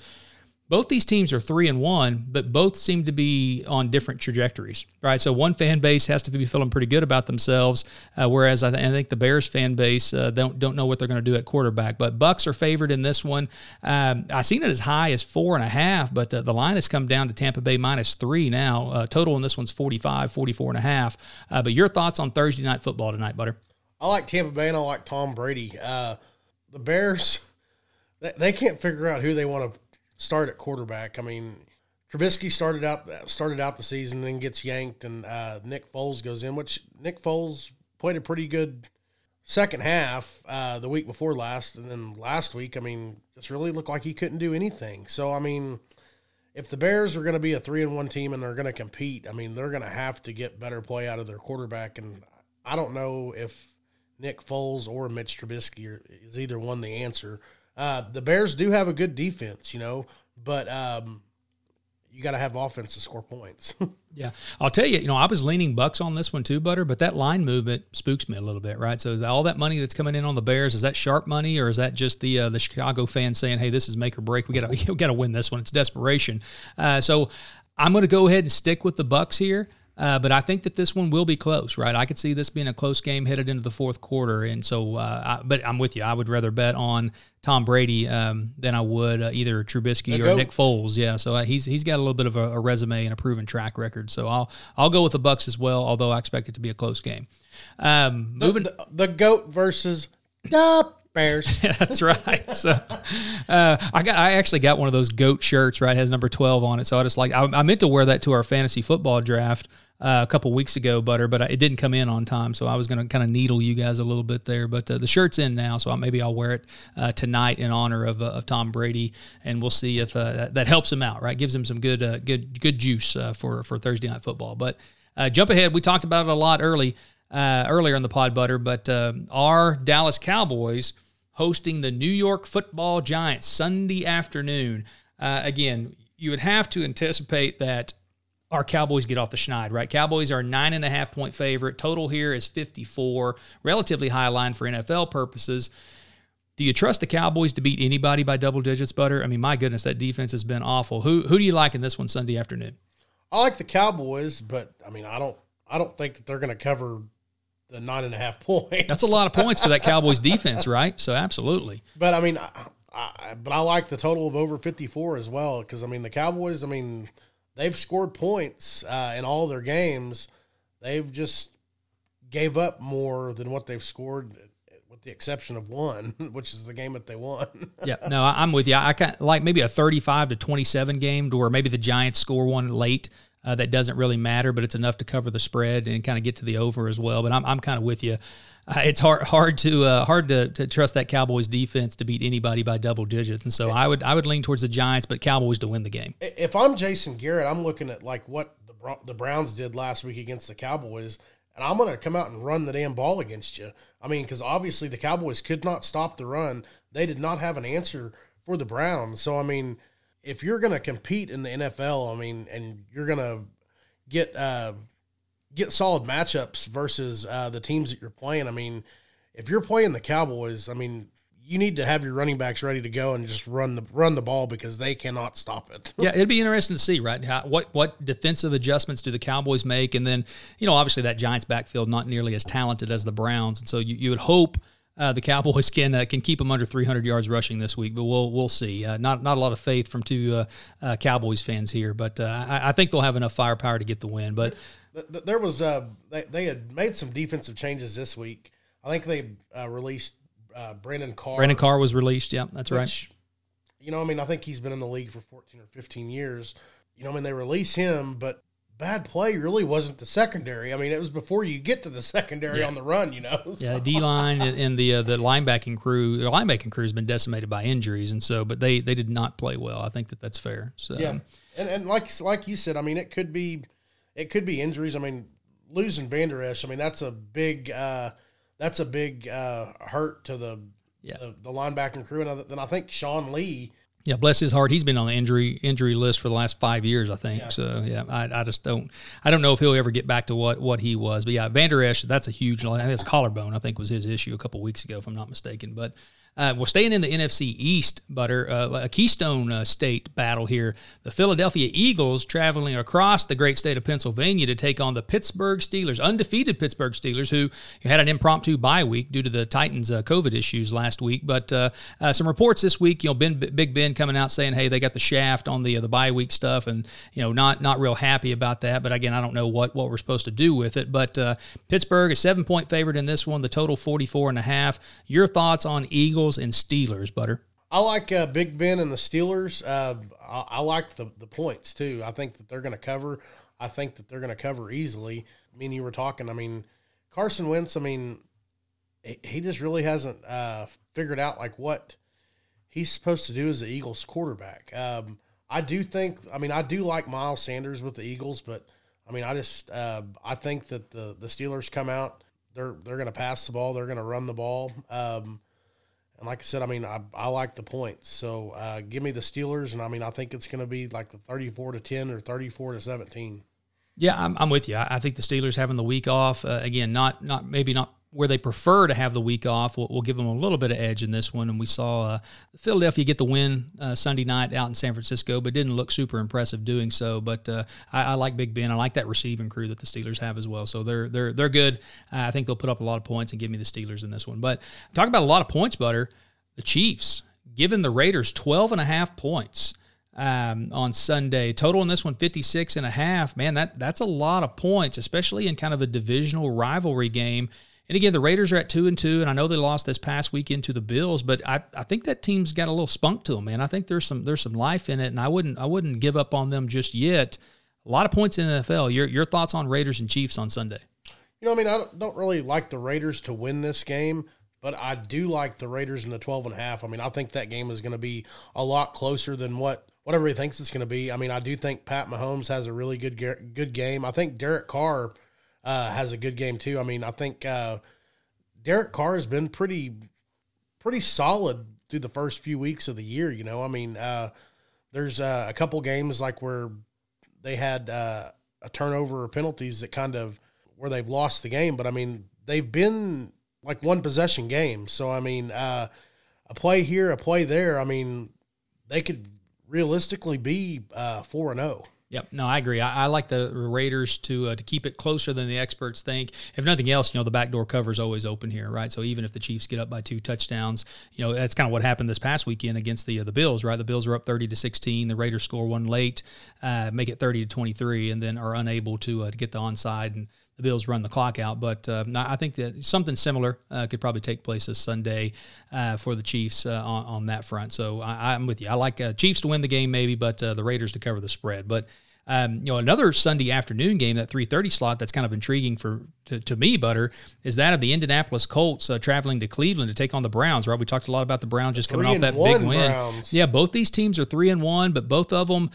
both these teams are three and one, but both seem to be on different trajectories, right? So one fan base has to be feeling pretty good about themselves, uh, whereas I, th- I, think the Bears fan base uh, don't don't know what they're going to do at quarterback. But Bucks are favored in this one. Um, I seen it as high as four and a half, but the, the line has come down to Tampa Bay minus three now. Uh, total in this one's 45, 44 and a half. Uh, but your thoughts on Thursday night football tonight, Butter? I like Tampa Bay and I like Tom Brady. Uh, the Bears they, they can't figure out who they want to start at quarterback. I mean, Trubisky started out started out the season, then gets yanked, and uh, Nick Foles goes in, which Nick Foles played a pretty good second half uh, the week before last, and then last week, I mean, just really looked like he couldn't do anything. So, I mean, if the Bears are going to be a three and one team and they're going to compete, I mean, they're going to have to get better play out of their quarterback, and I don't know if Nick Foles or Mitch Trubisky is either one the answer. Uh, the Bears do have a good defense, you know, but um, you got to have offense to score points. yeah, I'll tell you, you know, I was leaning Bucks on this one too, Butter, but that line movement spooks me a little bit, right? So all that money that's coming in on the Bears is that sharp money, or is that just the uh, the Chicago fans saying, "Hey, this is make or break. We got to we got to win this one. It's desperation." Uh, so I'm going to go ahead and stick with the Bucks here. Uh, but I think that this one will be close, right? I could see this being a close game headed into the fourth quarter, and so. Uh, I, but I'm with you. I would rather bet on Tom Brady um, than I would uh, either Trubisky or Nick Foles. Yeah, so uh, he's he's got a little bit of a, a, resume and a proven track record. So I'll I'll go with the Bucks as well, although I expect it to be a close game. Um, moving the, the, the goat versus the Bears. That's right. So uh, I got I actually got one of those goat shirts. Right, it has number twelve on it. So I just like I, I meant to wear that to our fantasy football draft uh, a couple weeks ago, Butter, but it didn't come in on time. So I was going to kind of needle you guys a little bit there. But uh, the shirt's in now, so maybe I'll wear it uh, tonight in honor of, uh, of Tom Brady, and we'll see if uh, that, that, helps him out. Right, gives him some good uh, good good juice for for Thursday night football. But jump ahead, we talked about it a lot early earlier in the pod, Butter. But our Dallas Cowboys hosting the New York Football Giants Sunday afternoon. again, you would have to anticipate that our Cowboys get off the schneid, right? Cowboys are nine and a half point favorite. Total here is 54, relatively high line for NFL purposes. Do you trust the Cowboys to beat anybody by double digits, Butter? I mean, my goodness, that defense has been awful. Who who do you like in this one Sunday afternoon? I like the Cowboys, but I mean, I don't I don't think that they're going to cover the nine and a half points. That's a lot of points for that Cowboys defense, right? So absolutely. But I mean, I, I, but I like the total of over 54 as well because I mean the Cowboys. I mean they've scored points uh, in all their games. They've just gave up more than what they've scored, with the exception of one, which is the game that they won. yeah, no, I'm with you. I kind like maybe a 35 to 27 game, to where maybe the Giants score one late. Uh, that doesn't really matter, but it's enough to cover the spread and kind of get to the over as well. But I'm, I'm kind of with you it's hard hard to uh, hard to, to trust that Cowboys defense to beat anybody by double digits, and so I would I would lean towards the Giants, but Cowboys to win the game. If I'm Jason Garrett, I'm looking at like what the the Browns did last week against the Cowboys, and I'm going to come out and run the damn ball against you. I mean, because obviously the Cowboys could not stop the run; they did not have an answer for the Browns. So I mean, if you're going to compete in the NFL, I mean, and you're going to get uh, get solid matchups versus uh, the teams that you're playing. I mean, if you're playing the Cowboys, I mean, you need to have your running backs ready to go and just run the run the ball because they cannot stop it. yeah, it'd be interesting to see, right? How, what what defensive adjustments do the Cowboys make, and then you know, obviously that Giants backfield not nearly as talented as the Browns, and so you, you would hope. Uh, the Cowboys can uh, can keep them under 300 yards rushing this week, but we'll we'll see. Uh, not not a lot of faith from two uh, uh, Cowboys fans here, but uh, I, I, think they'll have enough firepower to get the win. But there was uh, they, they had made some defensive changes this week. I think they uh, released uh, Brandon Carr. Brandon Carr was released. Yeah, that's which, right. You know, I mean, I think he's been in the league for 14 or 15 years. You know, I mean, they release him, but bad play really wasn't the secondary. I mean, it was before you get to the secondary yeah. on the run. You know, so. yeah, D line and the uh, the linebacking crew. The linebacking crew has been decimated by injuries, and so, but they they did not play well. I think that that's fair. So yeah, and and like like you said, I mean, it could be it could be injuries. I mean, losing Vander Esch, I mean, that's a big uh, that's a big uh, hurt to the, yeah. the the linebacking crew. And then I think Sean Lee. Yeah, bless his heart. He's been on the injury injury list for the last five years, I think. Yeah. So yeah, I, I just don't I don't know if he'll ever get back to what what he was. But yeah, Vander Esch, that's a huge. I think his collarbone, I think, was his issue a couple weeks ago, if I'm not mistaken. But uh, we're staying in the NFC East, Butter, uh, a Keystone uh, State battle here. The Philadelphia Eagles traveling across the great state of Pennsylvania to take on the Pittsburgh Steelers, undefeated Pittsburgh Steelers, who had an impromptu bye week due to the Titans' uh, COVID issues last week. But uh, uh, some reports this week, you know, Ben, Big Ben coming out saying, "Hey, they got the shaft on the the bye week stuff," and you know, not not real happy about that. But again, I don't know what what we're supposed to do with it. But Pittsburgh is seven point favorite in this one. The total 44 and a half. Your thoughts on Eagles? Eagles and Steelers, Butter? I like uh, Big Ben and the Steelers. Uh, I, I, like the the points too. I think that they're going to cover. I think that they're going to cover easily. I mean, you were talking. I mean, Carson Wentz. I mean, he, he just really hasn't uh, figured out like what he's supposed to do as the Eagles quarterback. Um, I do think. I mean, I do like Miles Sanders with the Eagles, but I mean, I just uh, I think that the the Steelers come out. They're they're going to pass the ball. They're going to run the ball. Um, and like I said, I mean, I, I like the points. So uh, give me the Steelers, and I mean, I think it's going to be like the thirty-four to ten or thirty-four to seventeen. Yeah, I'm, I'm with you. I, I think the Steelers having the week off uh, again, not not maybe not where they prefer to have the week off. We'll, we'll, give them a little bit of edge in this one. And we saw uh, Philadelphia get the win uh, Sunday night out in San Francisco, but didn't look super impressive doing so. But uh, I, I, like Big Ben. I like that receiving crew that the Steelers have as well. So they're they're they're good. I think they'll put up a lot of points and give me the Steelers in this one. But talk about a lot of points, Butter. The Chiefs giving the Raiders 12 and a half points. Um, on Sunday. Total in this one, 56 and a half. Man, that that's a lot of points, especially in kind of a divisional rivalry game. And again, the Raiders are at two and two, and I know they lost this past weekend to the Bills, but I, I think that team's got a little spunk to them, man. I think there's some there's some life in it, and I wouldn't I wouldn't give up on them just yet. A lot of points in the NFL. Your your thoughts on Raiders and Chiefs on Sunday? You know, I mean, I don't really like the Raiders to win this game, but I do like the Raiders in the 12 and a half. I mean, I think that game is going to be a lot closer than what what everybody thinks it's going to be. I mean, I do think Pat Mahomes has a really good good game. I think Derek Carr uh, has a good game too. I mean, I think uh, Derek Carr has been pretty pretty solid through the first few weeks of the year. You know, I mean, uh, there's uh, a couple games like where they had uh, a turnover or penalties that kind of where they've lost the game, but I mean, they've been like one possession games. So I mean, uh, a play here, a play there. I mean, they could realistically be four and zero. Yep. No, I agree. I, I like the Raiders to uh, to keep it closer than the experts think. If nothing else, you know, the backdoor cover is always open here, right? So even if the Chiefs get up by two touchdowns, you know, that's kind of what happened this past weekend against the uh, the Bills, right? The Bills are up thirty to sixteen. The Raiders score one late, uh, make it thirty to twenty three, and then are unable to uh, to get the onside and the Bills run the clock out. But uh, I think that something similar uh, could probably take place this Sunday uh, for the Chiefs uh, on, on, that front. So I, am with you. I like uh, Chiefs to win the game, maybe, but uh, the Raiders to cover the spread. But um, you know, another Sunday afternoon game, that 3:30 slot, that's kind of intriguing for to, to me, Butter, is that of the Indianapolis Colts traveling to Cleveland to take on the Browns. Right? We talked a lot about the Browns just coming off that big win. Browns. Yeah, both these teams are three and one, but both of them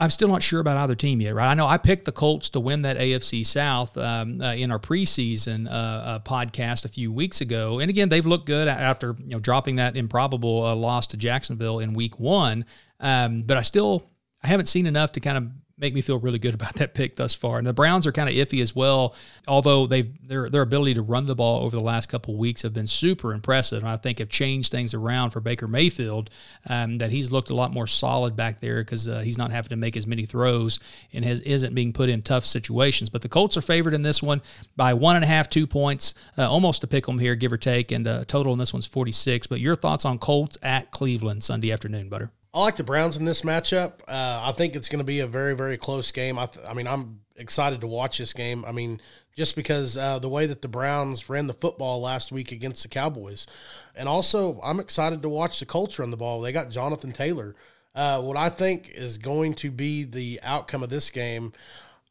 I'm still not sure about either team yet, right? I know I picked the Colts to win that AFC South um, uh, in our preseason uh, uh, podcast a few weeks ago, and again, they've looked good after you know dropping that improbable uh, loss to Jacksonville in Week One. Um, but I still I haven't seen enough to kind of make me feel really good about that pick thus far. And the Browns are kind of iffy as well, although they've their their ability to run the ball over the last couple weeks have been super impressive. And I think have changed things around for Baker Mayfield. Um, that he's looked a lot more solid back there because uh, he's not having to make as many throws and has isn't being put in tough situations. But the Colts are favored in this one by one and a half, two points, uh, almost to pick them here, give or take. And uh, total in this one's forty six. But your thoughts on Colts at Cleveland Sunday afternoon, Butter? I like the Browns in this matchup. Uh, I think it's going to be a very, very close game. I, th- I, mean, I'm excited to watch this game. I mean, just because uh, the way that the Browns ran the football last week against the Cowboys, and also I'm excited to watch the culture on the ball. They got Jonathan Taylor. Uh, what I think is going to be the outcome of this game,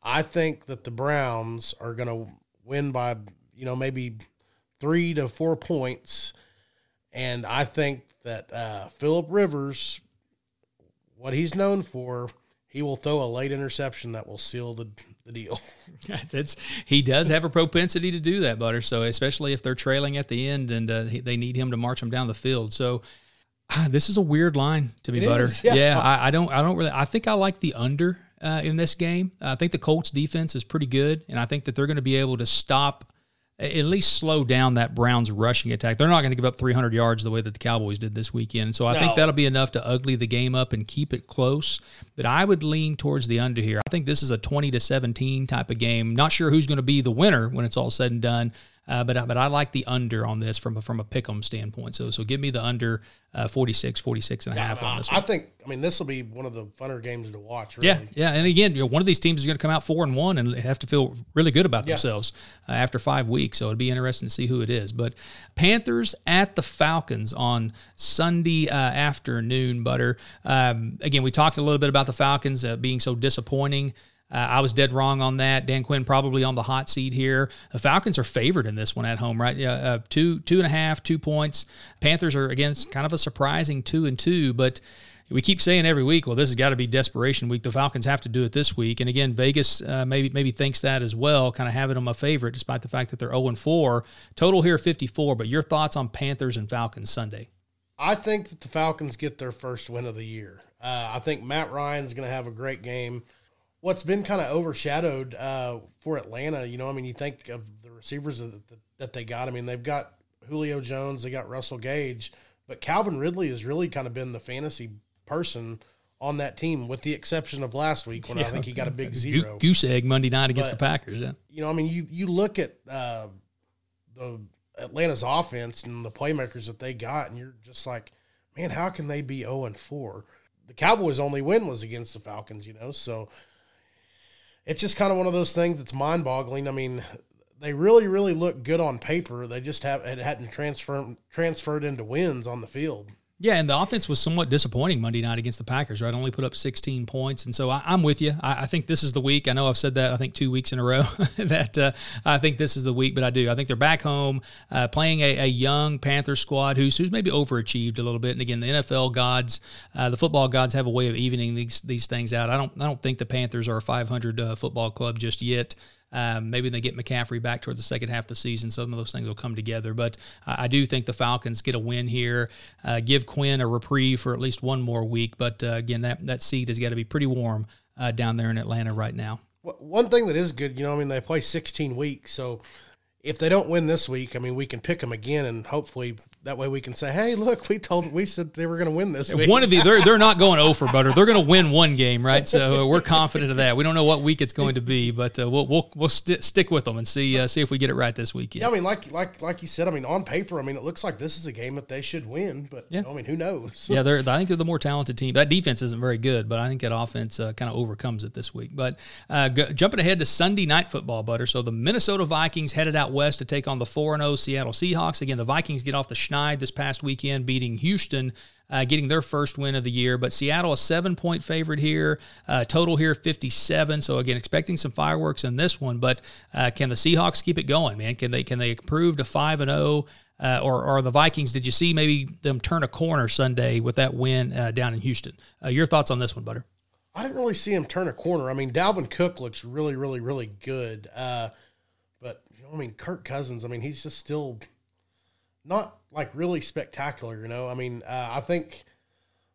I think that the Browns are going to win by you know maybe three to four points, and I think that uh, Philip Rivers what he's known for, he will throw a late interception that will seal the, the deal. That's he does have a propensity to do that, Butter. So especially if they're trailing at the end and uh, they need him to march them down the field. So uh, this is a weird line to me, it Butter. Is, yeah, yeah I, I, don't I don't really I think I like the under uh, in this game. I think the Colts defense is pretty good, and I think that they're going to be able to stop at least slow down that Browns rushing attack. They're not going to give up 300 yards the way that the Cowboys did this weekend. So I no. think that'll be enough to ugly the game up and keep it close. But I would lean towards the under here. I think this is a 20 to 17 type of game. Not sure who's going to be the winner when it's all said and done. Uh, but but I like the under on this from a, from a pick'em standpoint. So so give me the under uh, 46, 46 and a half on this. One. I think I mean this will be one of the funner games to watch. Really. Yeah, yeah, and again, you know, one of these teams is going to come out four and one and have to feel really good about yeah. themselves uh, after five weeks. So it'd be interesting to see who it is. But Panthers at the Falcons on Sunday uh, afternoon. Butter. Um, again, we talked a little bit about the Falcons uh, being so disappointing. Uh, I was dead wrong on that. Dan Quinn probably on the hot seat here. The Falcons are favored in this one at home, right? Uh, two, two and a half, two points. Panthers are against kind of a surprising two and two, but we keep saying every week, well, this has got to be desperation week. The Falcons have to do it this week, and again, Vegas uh, maybe maybe thinks that as well, kind of having them a favorite, despite the fact that they're zero and four. Total here fifty four. But your thoughts on Panthers and Falcons Sunday? I think that the Falcons get their first win of the year. Uh, I think Matt Ryan's going to have a great game what's been kind of overshadowed uh, for Atlanta, you know, I mean, you think of the receivers that, that they got. I mean, they've got Julio Jones, they got Russell Gage, but Calvin Ridley has really kind of been the fantasy person on that team, with the exception of last week when yeah. I think he got a big zero goose egg Monday night against but, the Packers. Yeah, you know, I mean, you you look at uh, the Atlanta's offense and the playmakers that they got, and you're just like, man, how can they be zero and four? The Cowboys' only win was against the Falcons, you know, so it's just kind of one of those things that's mind boggling. I mean, they really, really look good on paper. They just have it hadn't transferred transferred into wins on the field. Yeah, and the offense was somewhat disappointing Monday night against the Packers, right? Only put up 16 points. And so I, am with you. I, I, think this is the week. I know I've said that, I think, two weeks in a row, that uh, I think this is the week, but I do. I think they're back home uh, playing a, a, young Panther squad who's, who's maybe overachieved a little bit. And again, the NFL gods, uh, the football gods have a way of evening these, these things out. I don't, I don't think the Panthers are a 500 uh, football club just yet. Um, maybe they get McCaffrey back towards the second half of the season. Some of those things will come together. But I do think the Falcons get a win here, uh, give Quinn a reprieve for at least one more week. But uh, again, that, that seat has got to be pretty warm uh, down there in Atlanta right now. One thing that is good, you know, I mean, they play 16 weeks. So if they don't win this week, I mean, we can pick them again, and hopefully that way we can say, "Hey, look, we told we said they were going to win this week." One of the they're they're not going over butter. They're going to win one game, right? So uh, we're confident of that. We don't know what week it's going to be, but uh, we'll we'll we'll st- stick with them and see uh, see if we get it right this weekend. Yeah, I mean, like like like you said, I mean, on paper, I mean, it looks like this is a game that they should win, but yeah. You know, I mean, who knows? yeah, they're I think they're the more talented team. That defense isn't very good, but I think that offense uh, kind of overcomes it this week. But uh, go, jumping ahead to Sunday night football, butter. So the Minnesota Vikings headed out west to take on the 4 0 Seattle Seahawks. Again, the Vikings get off the schneid this past weekend, beating Houston. Uh, getting their first win of the year. But Seattle, a seven point favorite here. Uh, total here, 57. So again, expecting some fireworks in this one. But uh, can the Seahawks keep it going, man? Can they can they improve to 5 and 0? Uh, or, or the Vikings, did you see maybe them turn a corner Sunday with that win uh, down in Houston? Uh, your thoughts on this one, Butter? I didn't really see him turn a corner. I mean, Dalvin Cook looks really, really, really good. I mean, Kirk Cousins. I mean, he's just still not like really spectacular. You know, I mean, uh, I think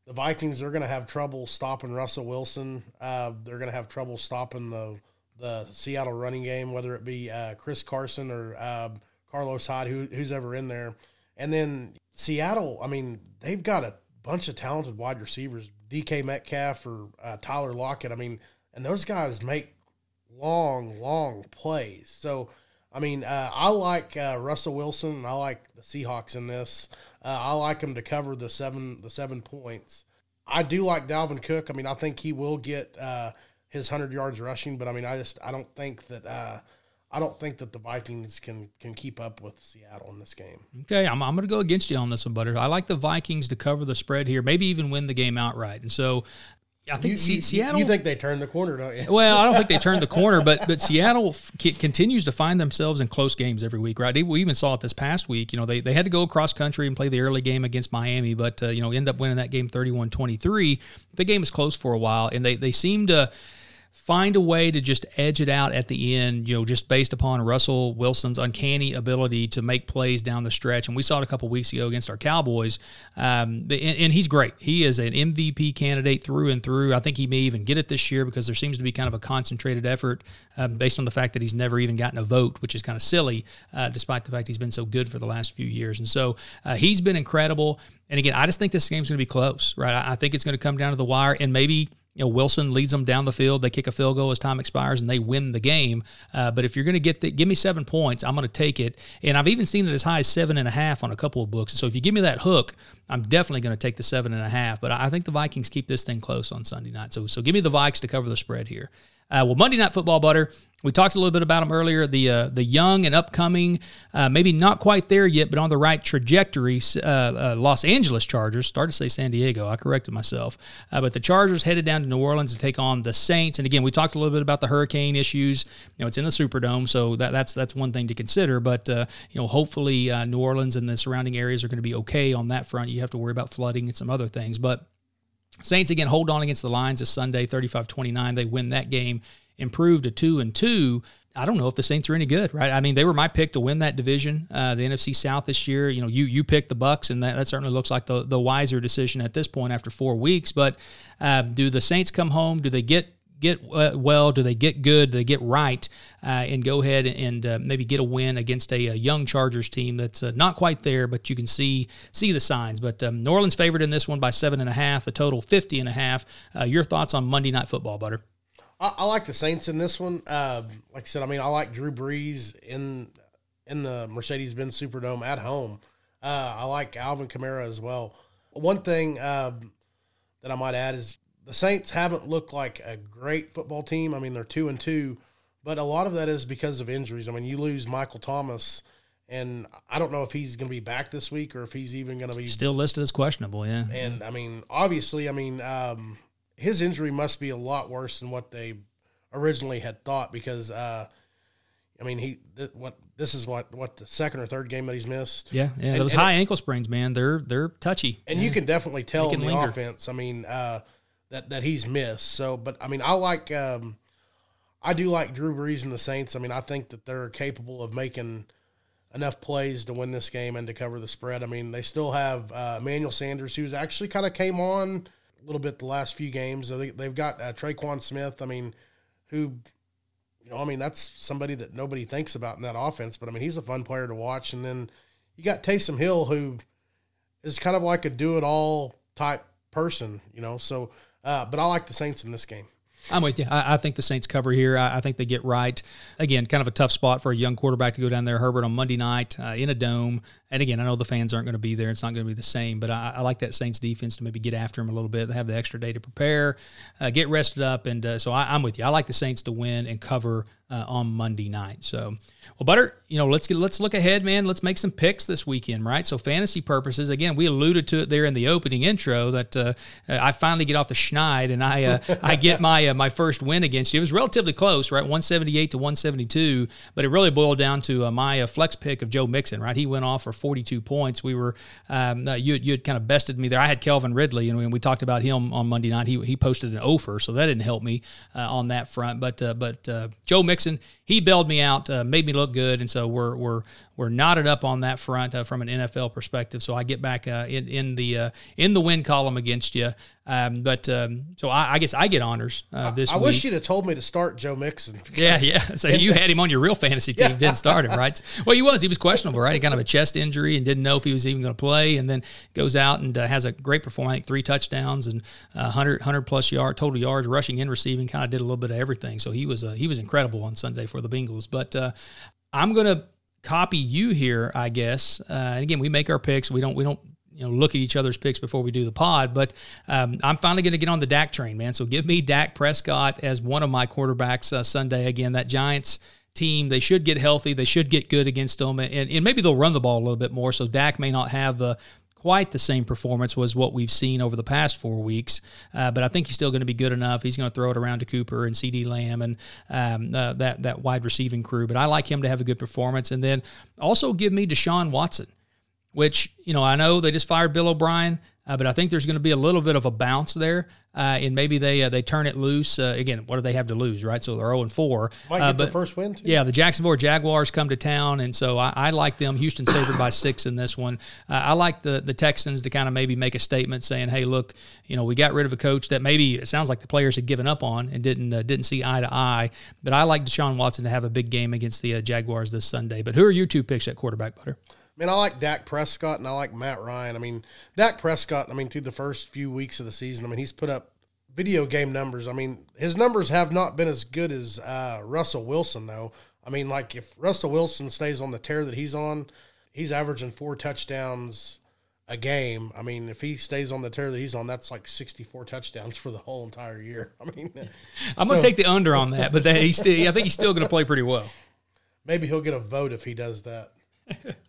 the Vikings are going to have trouble stopping Russell Wilson. Uh, they're going to have trouble stopping the the Seattle running game, whether it be uh, Chris Carson or uh, Carlos Hyde, who, who's ever in there. And then Seattle, I mean, they've got a bunch of talented wide receivers, DK Metcalf or uh, Tyler Lockett. I mean, and those guys make long, long plays. So I mean, uh, I like uh, Russell Wilson. I like the Seahawks in this. Uh, I like them to cover the seven the seven points. I do like Dalvin Cook. I mean, I think he will get uh, his hundred yards rushing, but I mean, I just I don't think that uh, I don't think that the Vikings can can keep up with Seattle in this game. Okay, I'm, I'm going to go against you on this one, Butter. I like the Vikings to cover the spread here, maybe even win the game outright. And so I think you, you, Seattle. You think they turned the corner, don't you? well, I don't think they turned the corner, but but Seattle f- continues to find themselves in close games every week. Right? We even saw it this past week. You know, they, they had to go across country and play the early game against Miami, but uh, you know, end up winning that game 31-23. The game was close for a while, and they they seem to find a way to just edge it out at the end, you know, just based upon Russell Wilson's uncanny ability to make plays down the stretch. And we saw it a couple weeks ago against our Cowboys. Um, and, and, he's great. He is an MVP candidate through and through. I think he may even get it this year because there seems to be kind of a concentrated effort um, based on the fact that he's never even gotten a vote, which is kind of silly, uh, despite the fact he's been so good for the last few years. And so uh, he's been incredible. And again, I just think this game's going to be close, right? I think it's going to come down to the wire, and maybe you know Wilson leads them down the field. They kick a field goal as time expires, and they win the game. Uh, but if you're going to get the, give me seven points, I'm going to take it. And I've even seen it as high as seven and a half on a couple of books. So if you give me that hook, I'm definitely going to take the seven and a half. But I think the Vikings keep this thing close on Sunday night. So so give me the Vikes to cover the spread here. Uh, well, Monday Night Football, Butter. We talked a little bit about them earlier. The uh, the young and upcoming, uh, maybe not quite there yet, but on the right trajectory. Uh, uh, Los Angeles Chargers. Started to say San Diego. I corrected myself. Uh, but the Chargers headed down to New Orleans to take on the Saints. And again, we talked a little bit about the hurricane issues. You know, it's in the Superdome, so that, that's that's one thing to consider. But you know, hopefully New Orleans and the surrounding areas are going to be okay on that front. You have to worry about flooding and some other things, but. Saints again hold on against the Lions this Sunday, 35-29. They win that game, improve to two and two. I don't know if the Saints are any good, right? I mean, they were my pick to win that division, uh, the NFC South this year. You know, you you picked the Bucks, and that, that certainly looks like the the wiser decision at this point after four weeks. But uh, do the Saints come home? Do they get get uh, well? Do they get good? Do they get right uh, and go ahead and uh, maybe get a win against a, a young Chargers team that's uh, not quite there, but you can see see the signs. But um, New Orleans favored in this one by seven and a half, the total 50 and a half. Uh, your thoughts on Monday Night Football, Butter? I, I like the Saints in this one. Um, like I said, I mean, I like Drew Brees in in the Mercedes-Benz Superdome at home. Uh, I like Alvin Kamara as well. One thing um, that I might add is the Saints haven't looked like a great football team. I mean, they're two and two, but a lot of that is because of injuries. I mean, you lose Michael Thomas, and I don't know if he's going to be back this week or if he's even going to be still listed as questionable. Yeah, and I mean, obviously, I mean, um, his injury must be a lot worse than what they originally had thought because. Uh, I mean, he th- what this is what what the second or third game that he's missed. Yeah, yeah. And, those high it, ankle sprains, man, they're they're touchy. And yeah. you can definitely tell in the linger. offense. I mean, uh, that that he's missed. So, but I mean, I like um, I do like Drew Brees and the Saints. I mean, I think that they're capable of making enough plays to win this game and to cover the spread. I mean, they still have uh, Emmanuel Sanders, who's actually kind of came on a little bit the last few games. They, they've got uh, Tre'Quan Smith. I mean, who you know, I mean, that's somebody that nobody thinks about in that offense. But I mean, he's a fun player to watch. And then you got Taysom Hill, who is kind of like a do it all type person, you know. So uh, but I like the Saints in this game. I'm with you. I, I, think the Saints cover here. I, I, think they get right. Again, kind of a tough spot for a young quarterback to go down there. Herbert on Monday night uh, in a dome. And again, I know the fans aren't going to be there. It's not going to be the same. But I, I, like that Saints defense to maybe get after him a little bit. They have the extra day to prepare, uh, get rested up. And uh, so I, am with you. I like the Saints to win and cover uh, on Monday night. So, well, Butter, you know, let's get let's look ahead, man. Let's make some picks this weekend, right? So, fantasy purposes, again, we alluded to it there in the opening intro that uh, I finally get off the schneid and I uh, I get my uh, my first win against you. It was relatively close, right? 178 to 172, but it really boiled down to uh, my uh, flex pick of Joe Mixon, right? He went off for 42 points. We were um, you you had kind of bested me there. I had Calvin Ridley, and we, we talked about him on Monday night. He he posted an offer, so that didn't help me on that front. But but Joe Mixon Mixon, he bailed me out, uh, made me look good, and so we're we're we're knotted up on that front uh, from an NFL perspective. So I get back uh, in in the uh, in the win column against you. Um, but um, so I, I, guess I get honors uh, this I, I wish you'd have told me to start Joe Mixon. Yeah, yeah. So you had him on your real fantasy team, yeah. didn't start him, right? Well, he was. He was questionable, right? He kind of a chest injury and didn't know if he was even going to play, and then goes out and uh, has a great performance. I think three touchdowns and 100, 100 plus yard total yards, rushing and receiving. Kind of did a little bit of everything. So he was uh, he was incredible on Sunday for the Bengals. But uh, I'm going to copy you here, I guess. Uh, and again, we make our picks. We don't we don't you know look at each other's picks before we do the pod. But um, I'm finally going to get on the Dak train, man. So give me Dak Prescott as one of my quarterbacks uh, Sunday. Again, that Giants team they should get healthy. They should get good against them, and, and maybe they'll run the ball a little bit more. So Dak may not have the quite the same performance was what we've seen over the past four weeks. Uh, but I think he's still going to be good enough. He's going to throw it around to Cooper and CeeDee Lamb and um, uh, that that wide receiving crew. But I like him to have a good performance, and then also give me Deshaun Watson, which you know I know they just fired Bill O'Brien. Uh, but I think there's going to be a little bit of a bounce there, uh, and maybe they uh, they turn it loose. Uh, again, what do they have to lose, right? So they're 0 and 4. Might uh, get the first win. Too. Yeah, the Jacksonville Jaguars come to town, and so I, I like them. Houston's favored by six in this one. Uh, I like the the Texans to kind of maybe make a statement saying, "Hey, look, you know, we got rid of a coach that maybe it sounds like the players had given up on and didn't didn't see eye to eye." But I like Deshaun Watson to have a big game against the Jaguars this Sunday. But who are your two picks at quarterback, Butter? I mean, I like Dak Prescott and I like Matt Ryan. I mean, Dak Prescott, I mean, through the first few weeks of the season, I mean, he's put up video game numbers. I mean, his numbers have not been as good as uh, Russell Wilson, though. I mean, like if Russell Wilson stays on the tear that he's on, he's averaging four touchdowns a game. I mean, if he stays on the tear that he's on, that's like 64 touchdowns for the whole entire year. I mean, I'm so, going to take the under on that, but that he's still, I think he's still going to play pretty well. Maybe he'll get a vote if he does that.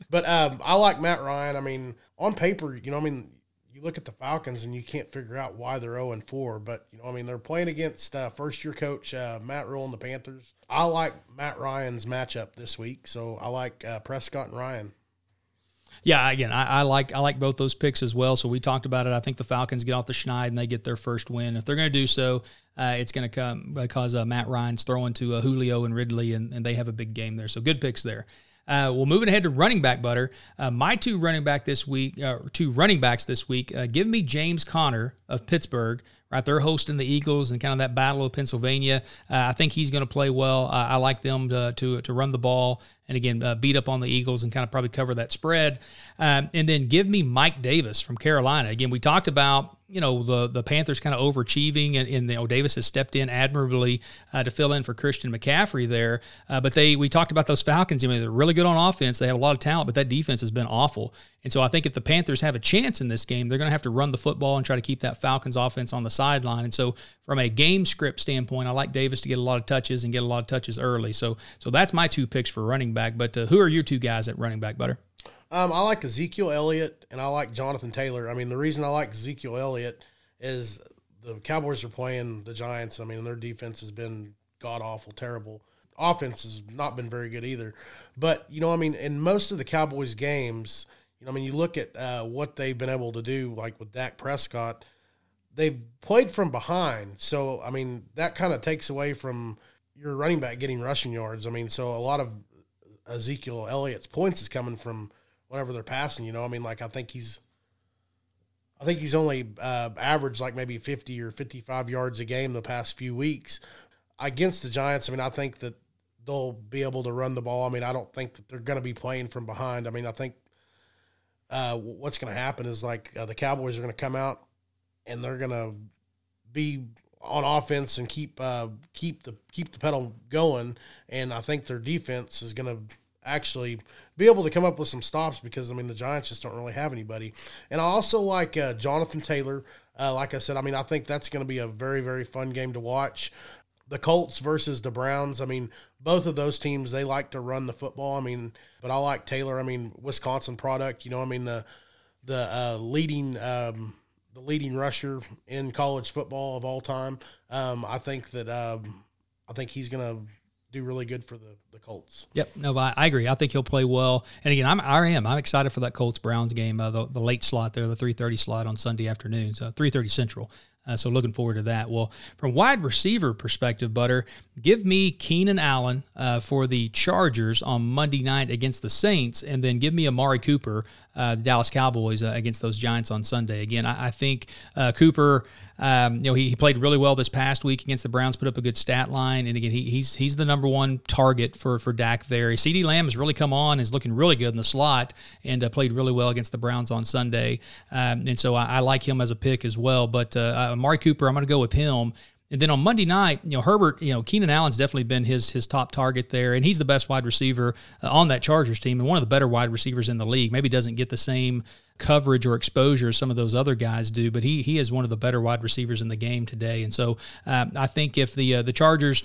But um, I like Matt Ryan. I mean, on paper, you know, I mean, you look at the Falcons and you can't figure out why they're 0 and 4, but you know, I mean, they're playing against uh, first year coach uh, Matt Rhule and the Panthers. I like Matt Ryan's matchup this week, so I like uh, Prescott and Ryan. Yeah, again, I, I, like I like both those picks as well. So we talked about it. I think the Falcons get off the schneid and they get their first win. If they're going to do so, uh, it's going to come because uh, Matt Ryan's throwing to uh, Julio and Ridley, and, and they have a big game there. So good picks there. Uh, well, moving ahead to running back butter, uh, my two running back this week, uh, two running backs this week. Uh, give me James Conner of Pittsburgh. Right, they're hosting the Eagles and kind of that battle of Pennsylvania. Uh, I think he's going to play well. I like them to, to, to run the ball and again uh, beat up on the Eagles and kind of probably cover that spread. Um, and then give me Mike Davis from Carolina. Again, we talked about you know the the Panthers kind of overachieving, and, and you know, Davis has stepped in admirably uh, to fill in for Christian McCaffrey there. Uh, but they we talked about those Falcons. I mean, they're really good on offense. They have a lot of talent, but that defense has been awful. And so I think if the Panthers have a chance in this game, they're going to have to run the football and try to keep that Falcons offense on the sideline. And so from a game script standpoint, I like Davis to get a lot of touches and get a lot of touches early. So so that's my two picks for running back. But uh, who are your two guys at running back, Butter? Um, I like Ezekiel Elliott and I like Jonathan Taylor. I mean, the reason I like Ezekiel Elliott is the Cowboys are playing the Giants. I mean, their defense has been god awful, terrible. Offense has not been very good either. But, you know, I mean, in most of the Cowboys games, you know, I mean, you look at uh, what they've been able to do, like with Dak Prescott, they've played from behind. So, I mean, that kind of takes away from your running back getting rushing yards. I mean, so a lot of Ezekiel Elliott's points is coming from whatever they're passing. You know, I mean, like I think he's, I think he's only uh, averaged like maybe fifty or fifty-five yards a game the past few weeks against the Giants. I mean, I think that they'll be able to run the ball. I mean, I don't think that they're going to be playing from behind. I mean, I think uh, what's going to happen is like uh, the Cowboys are going to come out and they're to be on offense and keep uh, keep the keep the pedal going. And I think their defense is to actually be able to come up with some stops because I mean the Giants just don't really have anybody. And I also like uh, Jonathan Taylor. Uh, like I said, I mean I think that's going to be a very very fun game to watch. The Colts versus the Browns. I mean both of those teams they like to run the football. I mean, but I like Taylor. I mean Wisconsin product. You know I mean the the uh, leading. Um, the leading rusher in college football of all time. Um, I think that um, I think he's going to do really good for the, the Colts. Yep, no, I, I, agree. I think he'll play well. And again, I'm I am I'm excited for that Colts Browns game, uh, the, the late slot there, the 3:30 slot on Sunday afternoon, so 3:30 Central. Uh, so looking forward to that. Well, from wide receiver perspective, Butter, give me Keenan Allen uh, for the Chargers on Monday night against the Saints, and then give me Amari Cooper, uh, the Dallas Cowboys uh, against those Giants on Sunday. Again, I, I think uh, Cooper, um, you know, he, he, played really well this past week against the Browns, put up a good stat line, and again, he, he's he's the number one target for for Dak there. CeeDee Lamb has really come on, is looking really good in the slot, and uh, played really well against the Browns on Sunday, um, and so I, I, like him as a pick as well. But Amari Cooper, I'm going to go with him. And then on Monday night, you know Herbert, you know Keenan Allen's definitely been his his top target there, and he's the best wide receiver uh, on that Chargers team, and one of the better wide receivers in the league. Maybe doesn't get the same coverage or exposure as some of those other guys do, but he he is one of the better wide receivers in the game today. And so um, I think if the uh, the Chargers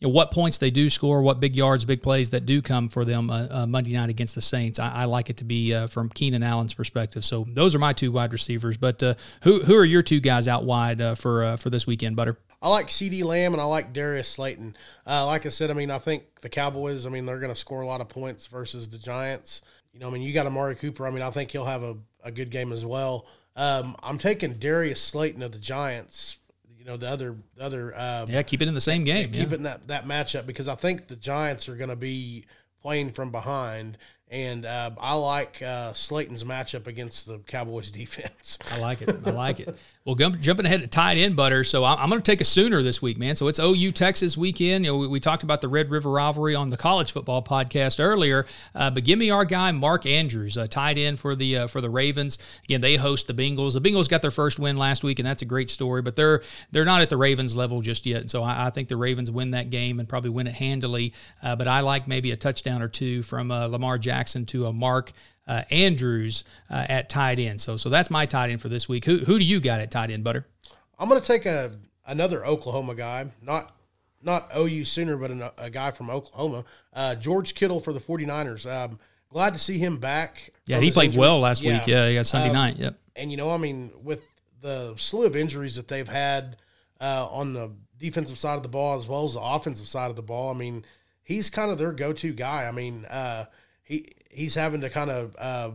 what points they do score, what big yards, big plays that do come for them uh, uh, Monday night against the Saints. I, I like it to be uh, from Keenan Allen's perspective. So those are my two wide receivers. But uh, who who are your two guys out wide uh, for for this weekend, Butter? I like CeeDee Lamb and I like Darius Slayton. like I said, I mean, I think the Cowboys. I mean, they're going to score a lot of points versus the Giants. You know, I mean, you got Amari Cooper. I mean, I think he'll have a, a good game as well. Um, I'm taking Darius Slayton of the Giants You know the other the other um, yeah keep it in the same game keep yeah. it in that that matchup because I think the Giants are going to be playing from behind And uh, I like uh, Slayton's matchup against the Cowboys defense. I like it. I like it. Well, jumping ahead to tight end, Butter. So I'm, going to take a Sooner this week, man. So it's OU Texas weekend. You know, we, we, talked about the Red River rivalry on the college football podcast earlier, uh, but give me our guy Mark Andrews, uh, tight end for the uh, for the Ravens. Again, they host the Bengals. The Bengals got their first win last week, and that's a great story. But they're they're not at the Ravens level just yet. And So I, I think the Ravens win that game and probably win it handily. Uh, but I like maybe a touchdown or two from uh, Lamar Jackson to a Mark uh, Andrews uh, at tight end. So so that's my tight end for this week. Who who do you got at tight end, Butter? I'm going to take a another Oklahoma guy, not not OU Sooner, but a, a guy from Oklahoma, uh, George Kittle for the 49ers. Um, glad to see him back. Yeah, he played injury. well last yeah. week. Yeah, he got Sunday um, night. Yep. And you know, I mean, with the slew of injuries that they've had uh, on the defensive side of the ball as well as the offensive side of the ball, I mean, he's kind of their go-to guy. I mean, uh, he he's having to kind of uh,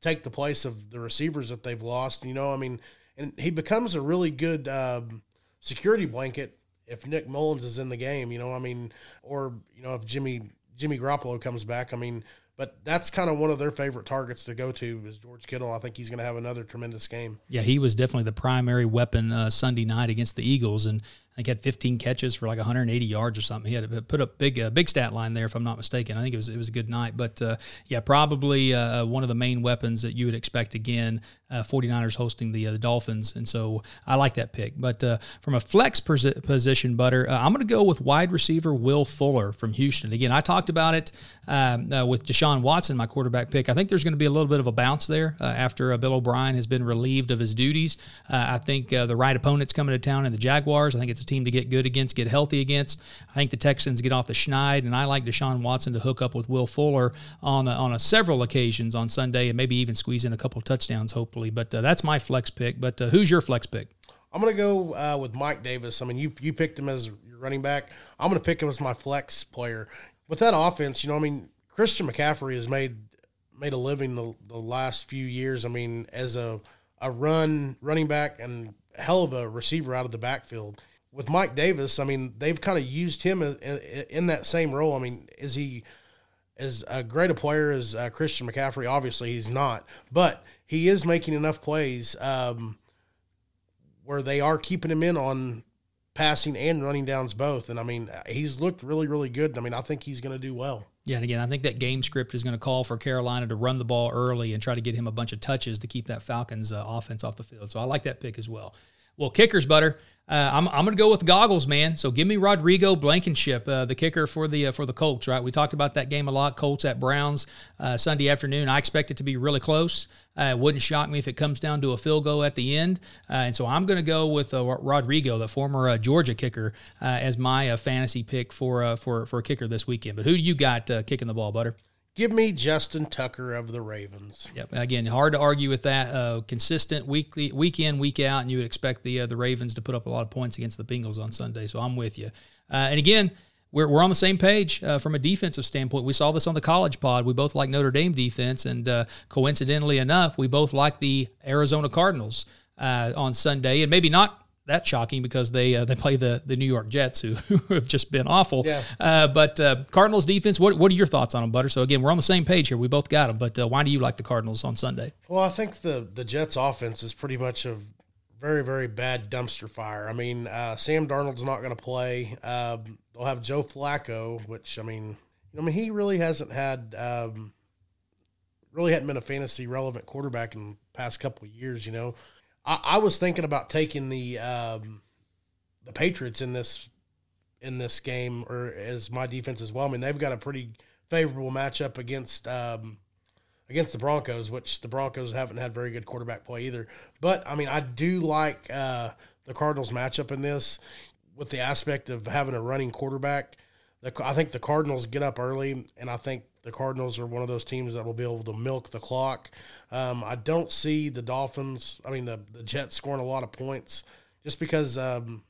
take the place of the receivers that they've lost. You know, I mean, and he becomes a really good um, security blanket if Nick Mullens is in the game. You know, I mean, or you know if Jimmy Jimmy Garoppolo comes back. I mean, but that's kind of one of their favorite targets to go to is George Kittle. I think he's going to have another tremendous game. Yeah, he was definitely the primary weapon uh, Sunday night against the Eagles, and I think had 15 catches for like 180 yards or something. He had put up big uh, big stat line there, if I'm not mistaken. I think it was it was a good night, but uh, yeah, probably uh, one of the main weapons that you would expect again. Uh, 49ers hosting the uh, the Dolphins, and so I like that pick. But uh, from a flex position, Butter, I'm going to go with wide receiver Will Fuller from Houston. Again, I talked about it um, with Deshaun Watson, my quarterback pick. I think there's going to be a little bit of a bounce there after Bill O'Brien has been relieved of his duties. I think the right opponent's coming to town in the Jaguars. I think it's a team to get good against, get healthy against. I think the Texans get off the schneid, and I like Deshaun Watson to hook up with Will Fuller on a, on a several occasions on Sunday, and maybe even squeeze in a couple touchdowns, hopefully. But uh, that's my flex pick. But uh, who's your flex pick? I'm going to go uh, with Mike Davis. I mean, you you picked him as your running back. I'm going to pick him as my flex player. With that offense, you know, I mean, Christian McCaffrey has made made a living the, the last few years. I mean, as a a run running back and hell of a receiver out of the backfield with Mike Davis, I mean, they've kind of used him in, that same role. I mean, is he as a great a player as uh, Christian McCaffrey? Obviously, he's not, but he is making enough plays um, where they are keeping him in on passing and running downs both. And I mean, he's looked really, really good. I mean, I think he's going to do well. Yeah, and again, I think that game script is going to call for Carolina to run the ball early and try to get him a bunch of touches to keep that Falcons uh, offense off the field. So I like that pick as well. Well, kickers, Butter. Uh, I'm, I'm going to go with goggles, man. So give me Rodrigo Blankenship, uh, the kicker for the uh, for the Colts. Right, we talked about that game a lot. Colts at Browns uh, Sunday afternoon. I expect it to be really close. Uh, it wouldn't shock me if it comes down to a field goal at the end. Uh, and so I'm going to go with Rodrigo, the former Georgia kicker, as my fantasy pick for for for a kicker this weekend. But who do you got kicking the ball, Butter? Give me Justin Tucker of the Ravens. Yep. Again, hard to argue with that. Uh, consistent weekly, week in, week out, and you would expect the uh, the Ravens to put up a lot of points against the Bengals on Sunday. So I'm with you. Uh, and again, we're, we're on the same page uh, from a defensive standpoint. We saw this on the college pod. We both like Notre Dame defense, and uh, coincidentally enough, we both like the Arizona Cardinals uh, on Sunday, and maybe not that shocking because they uh, they play the the New York Jets, who, who have just been awful. Yeah. Uh, but uh, Cardinals defense, what what are your thoughts on them, Butter? So again, we're on the same page here. We both got them, but uh, why do you like the Cardinals on Sunday? Well, I think the the Jets offense is pretty much a very very bad dumpster fire. I mean, uh, Sam Darnold's not going to play. Um, they'll have Joe Flacco, which I mean, I mean he really hasn't had. Um, really hadn't been a fantasy relevant quarterback in the past couple of years, you know. I, was thinking about taking the um, the Patriots in this in this game or as my defense as well. I mean, they've got a pretty favorable matchup against um, against the Broncos, which the Broncos haven't had very good quarterback play either. But I mean, I do like uh, the Cardinals matchup in this with the aspect of having a running quarterback. The, I think the Cardinals get up early, and I think the Cardinals are one of those teams that will be able to milk the clock. Um, I don't see the Dolphins, I mean, the, the Jets scoring a lot of points just because, um,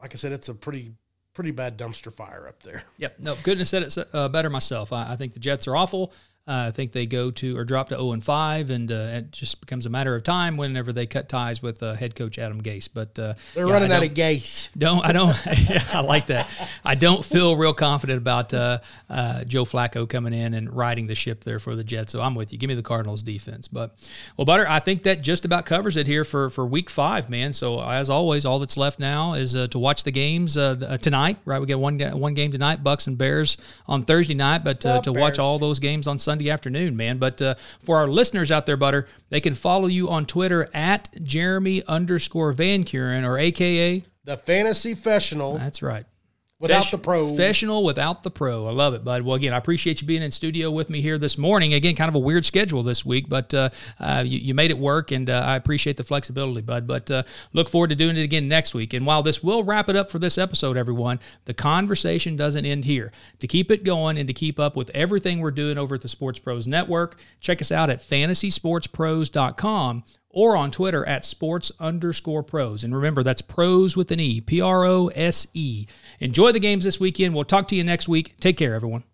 like I said, it's a pretty pretty bad dumpster fire up there. Yep. No, have said it uh, better myself. I, I, think the Jets are awful. Uh, I think they go to or drop to 0 and 5, and uh, it just becomes a matter of time whenever they cut ties with uh, head coach Adam Gase. But uh, They're yeah, running out of Gase. don't I don't yeah, I like that. I don't feel real confident about uh, uh, Joe Flacco coming in and riding the ship there for the Jets. So I'm with you. Give me the Cardinals defense. But well, Butter, I think that just about covers it here for for Week Five, man. So as always, all that's left now is uh, to watch the games tonight. Right, we got one one game tonight, Bucks and Bears on Thursday night, but uh, to watch all those games on Sunday afternoon, man. But uh, for our listeners out there, Butter, they can follow you on Twitter at Jeremy underscore Van Kuren or AKA. The fantasy professional That's right. Without Fesh- the pro. Professional without the pro. I love it, bud. Well, again, I appreciate you being in studio with me here this morning. Again, kind of a weird schedule this week, but uh, uh, you, you made it work, and uh, I appreciate the flexibility, bud. But uh, look forward to doing it again next week. And while this will wrap it up for this episode, everyone, the conversation doesn't end here. To keep it going and to keep up with everything we're doing over at the Sports Pros Network, check us out at fantasysportspros.com or on Twitter at sports underscore pros. And remember, that's pros with an E, P R O S E. Enjoy the games this weekend. We'll talk to you next week. Take care, everyone.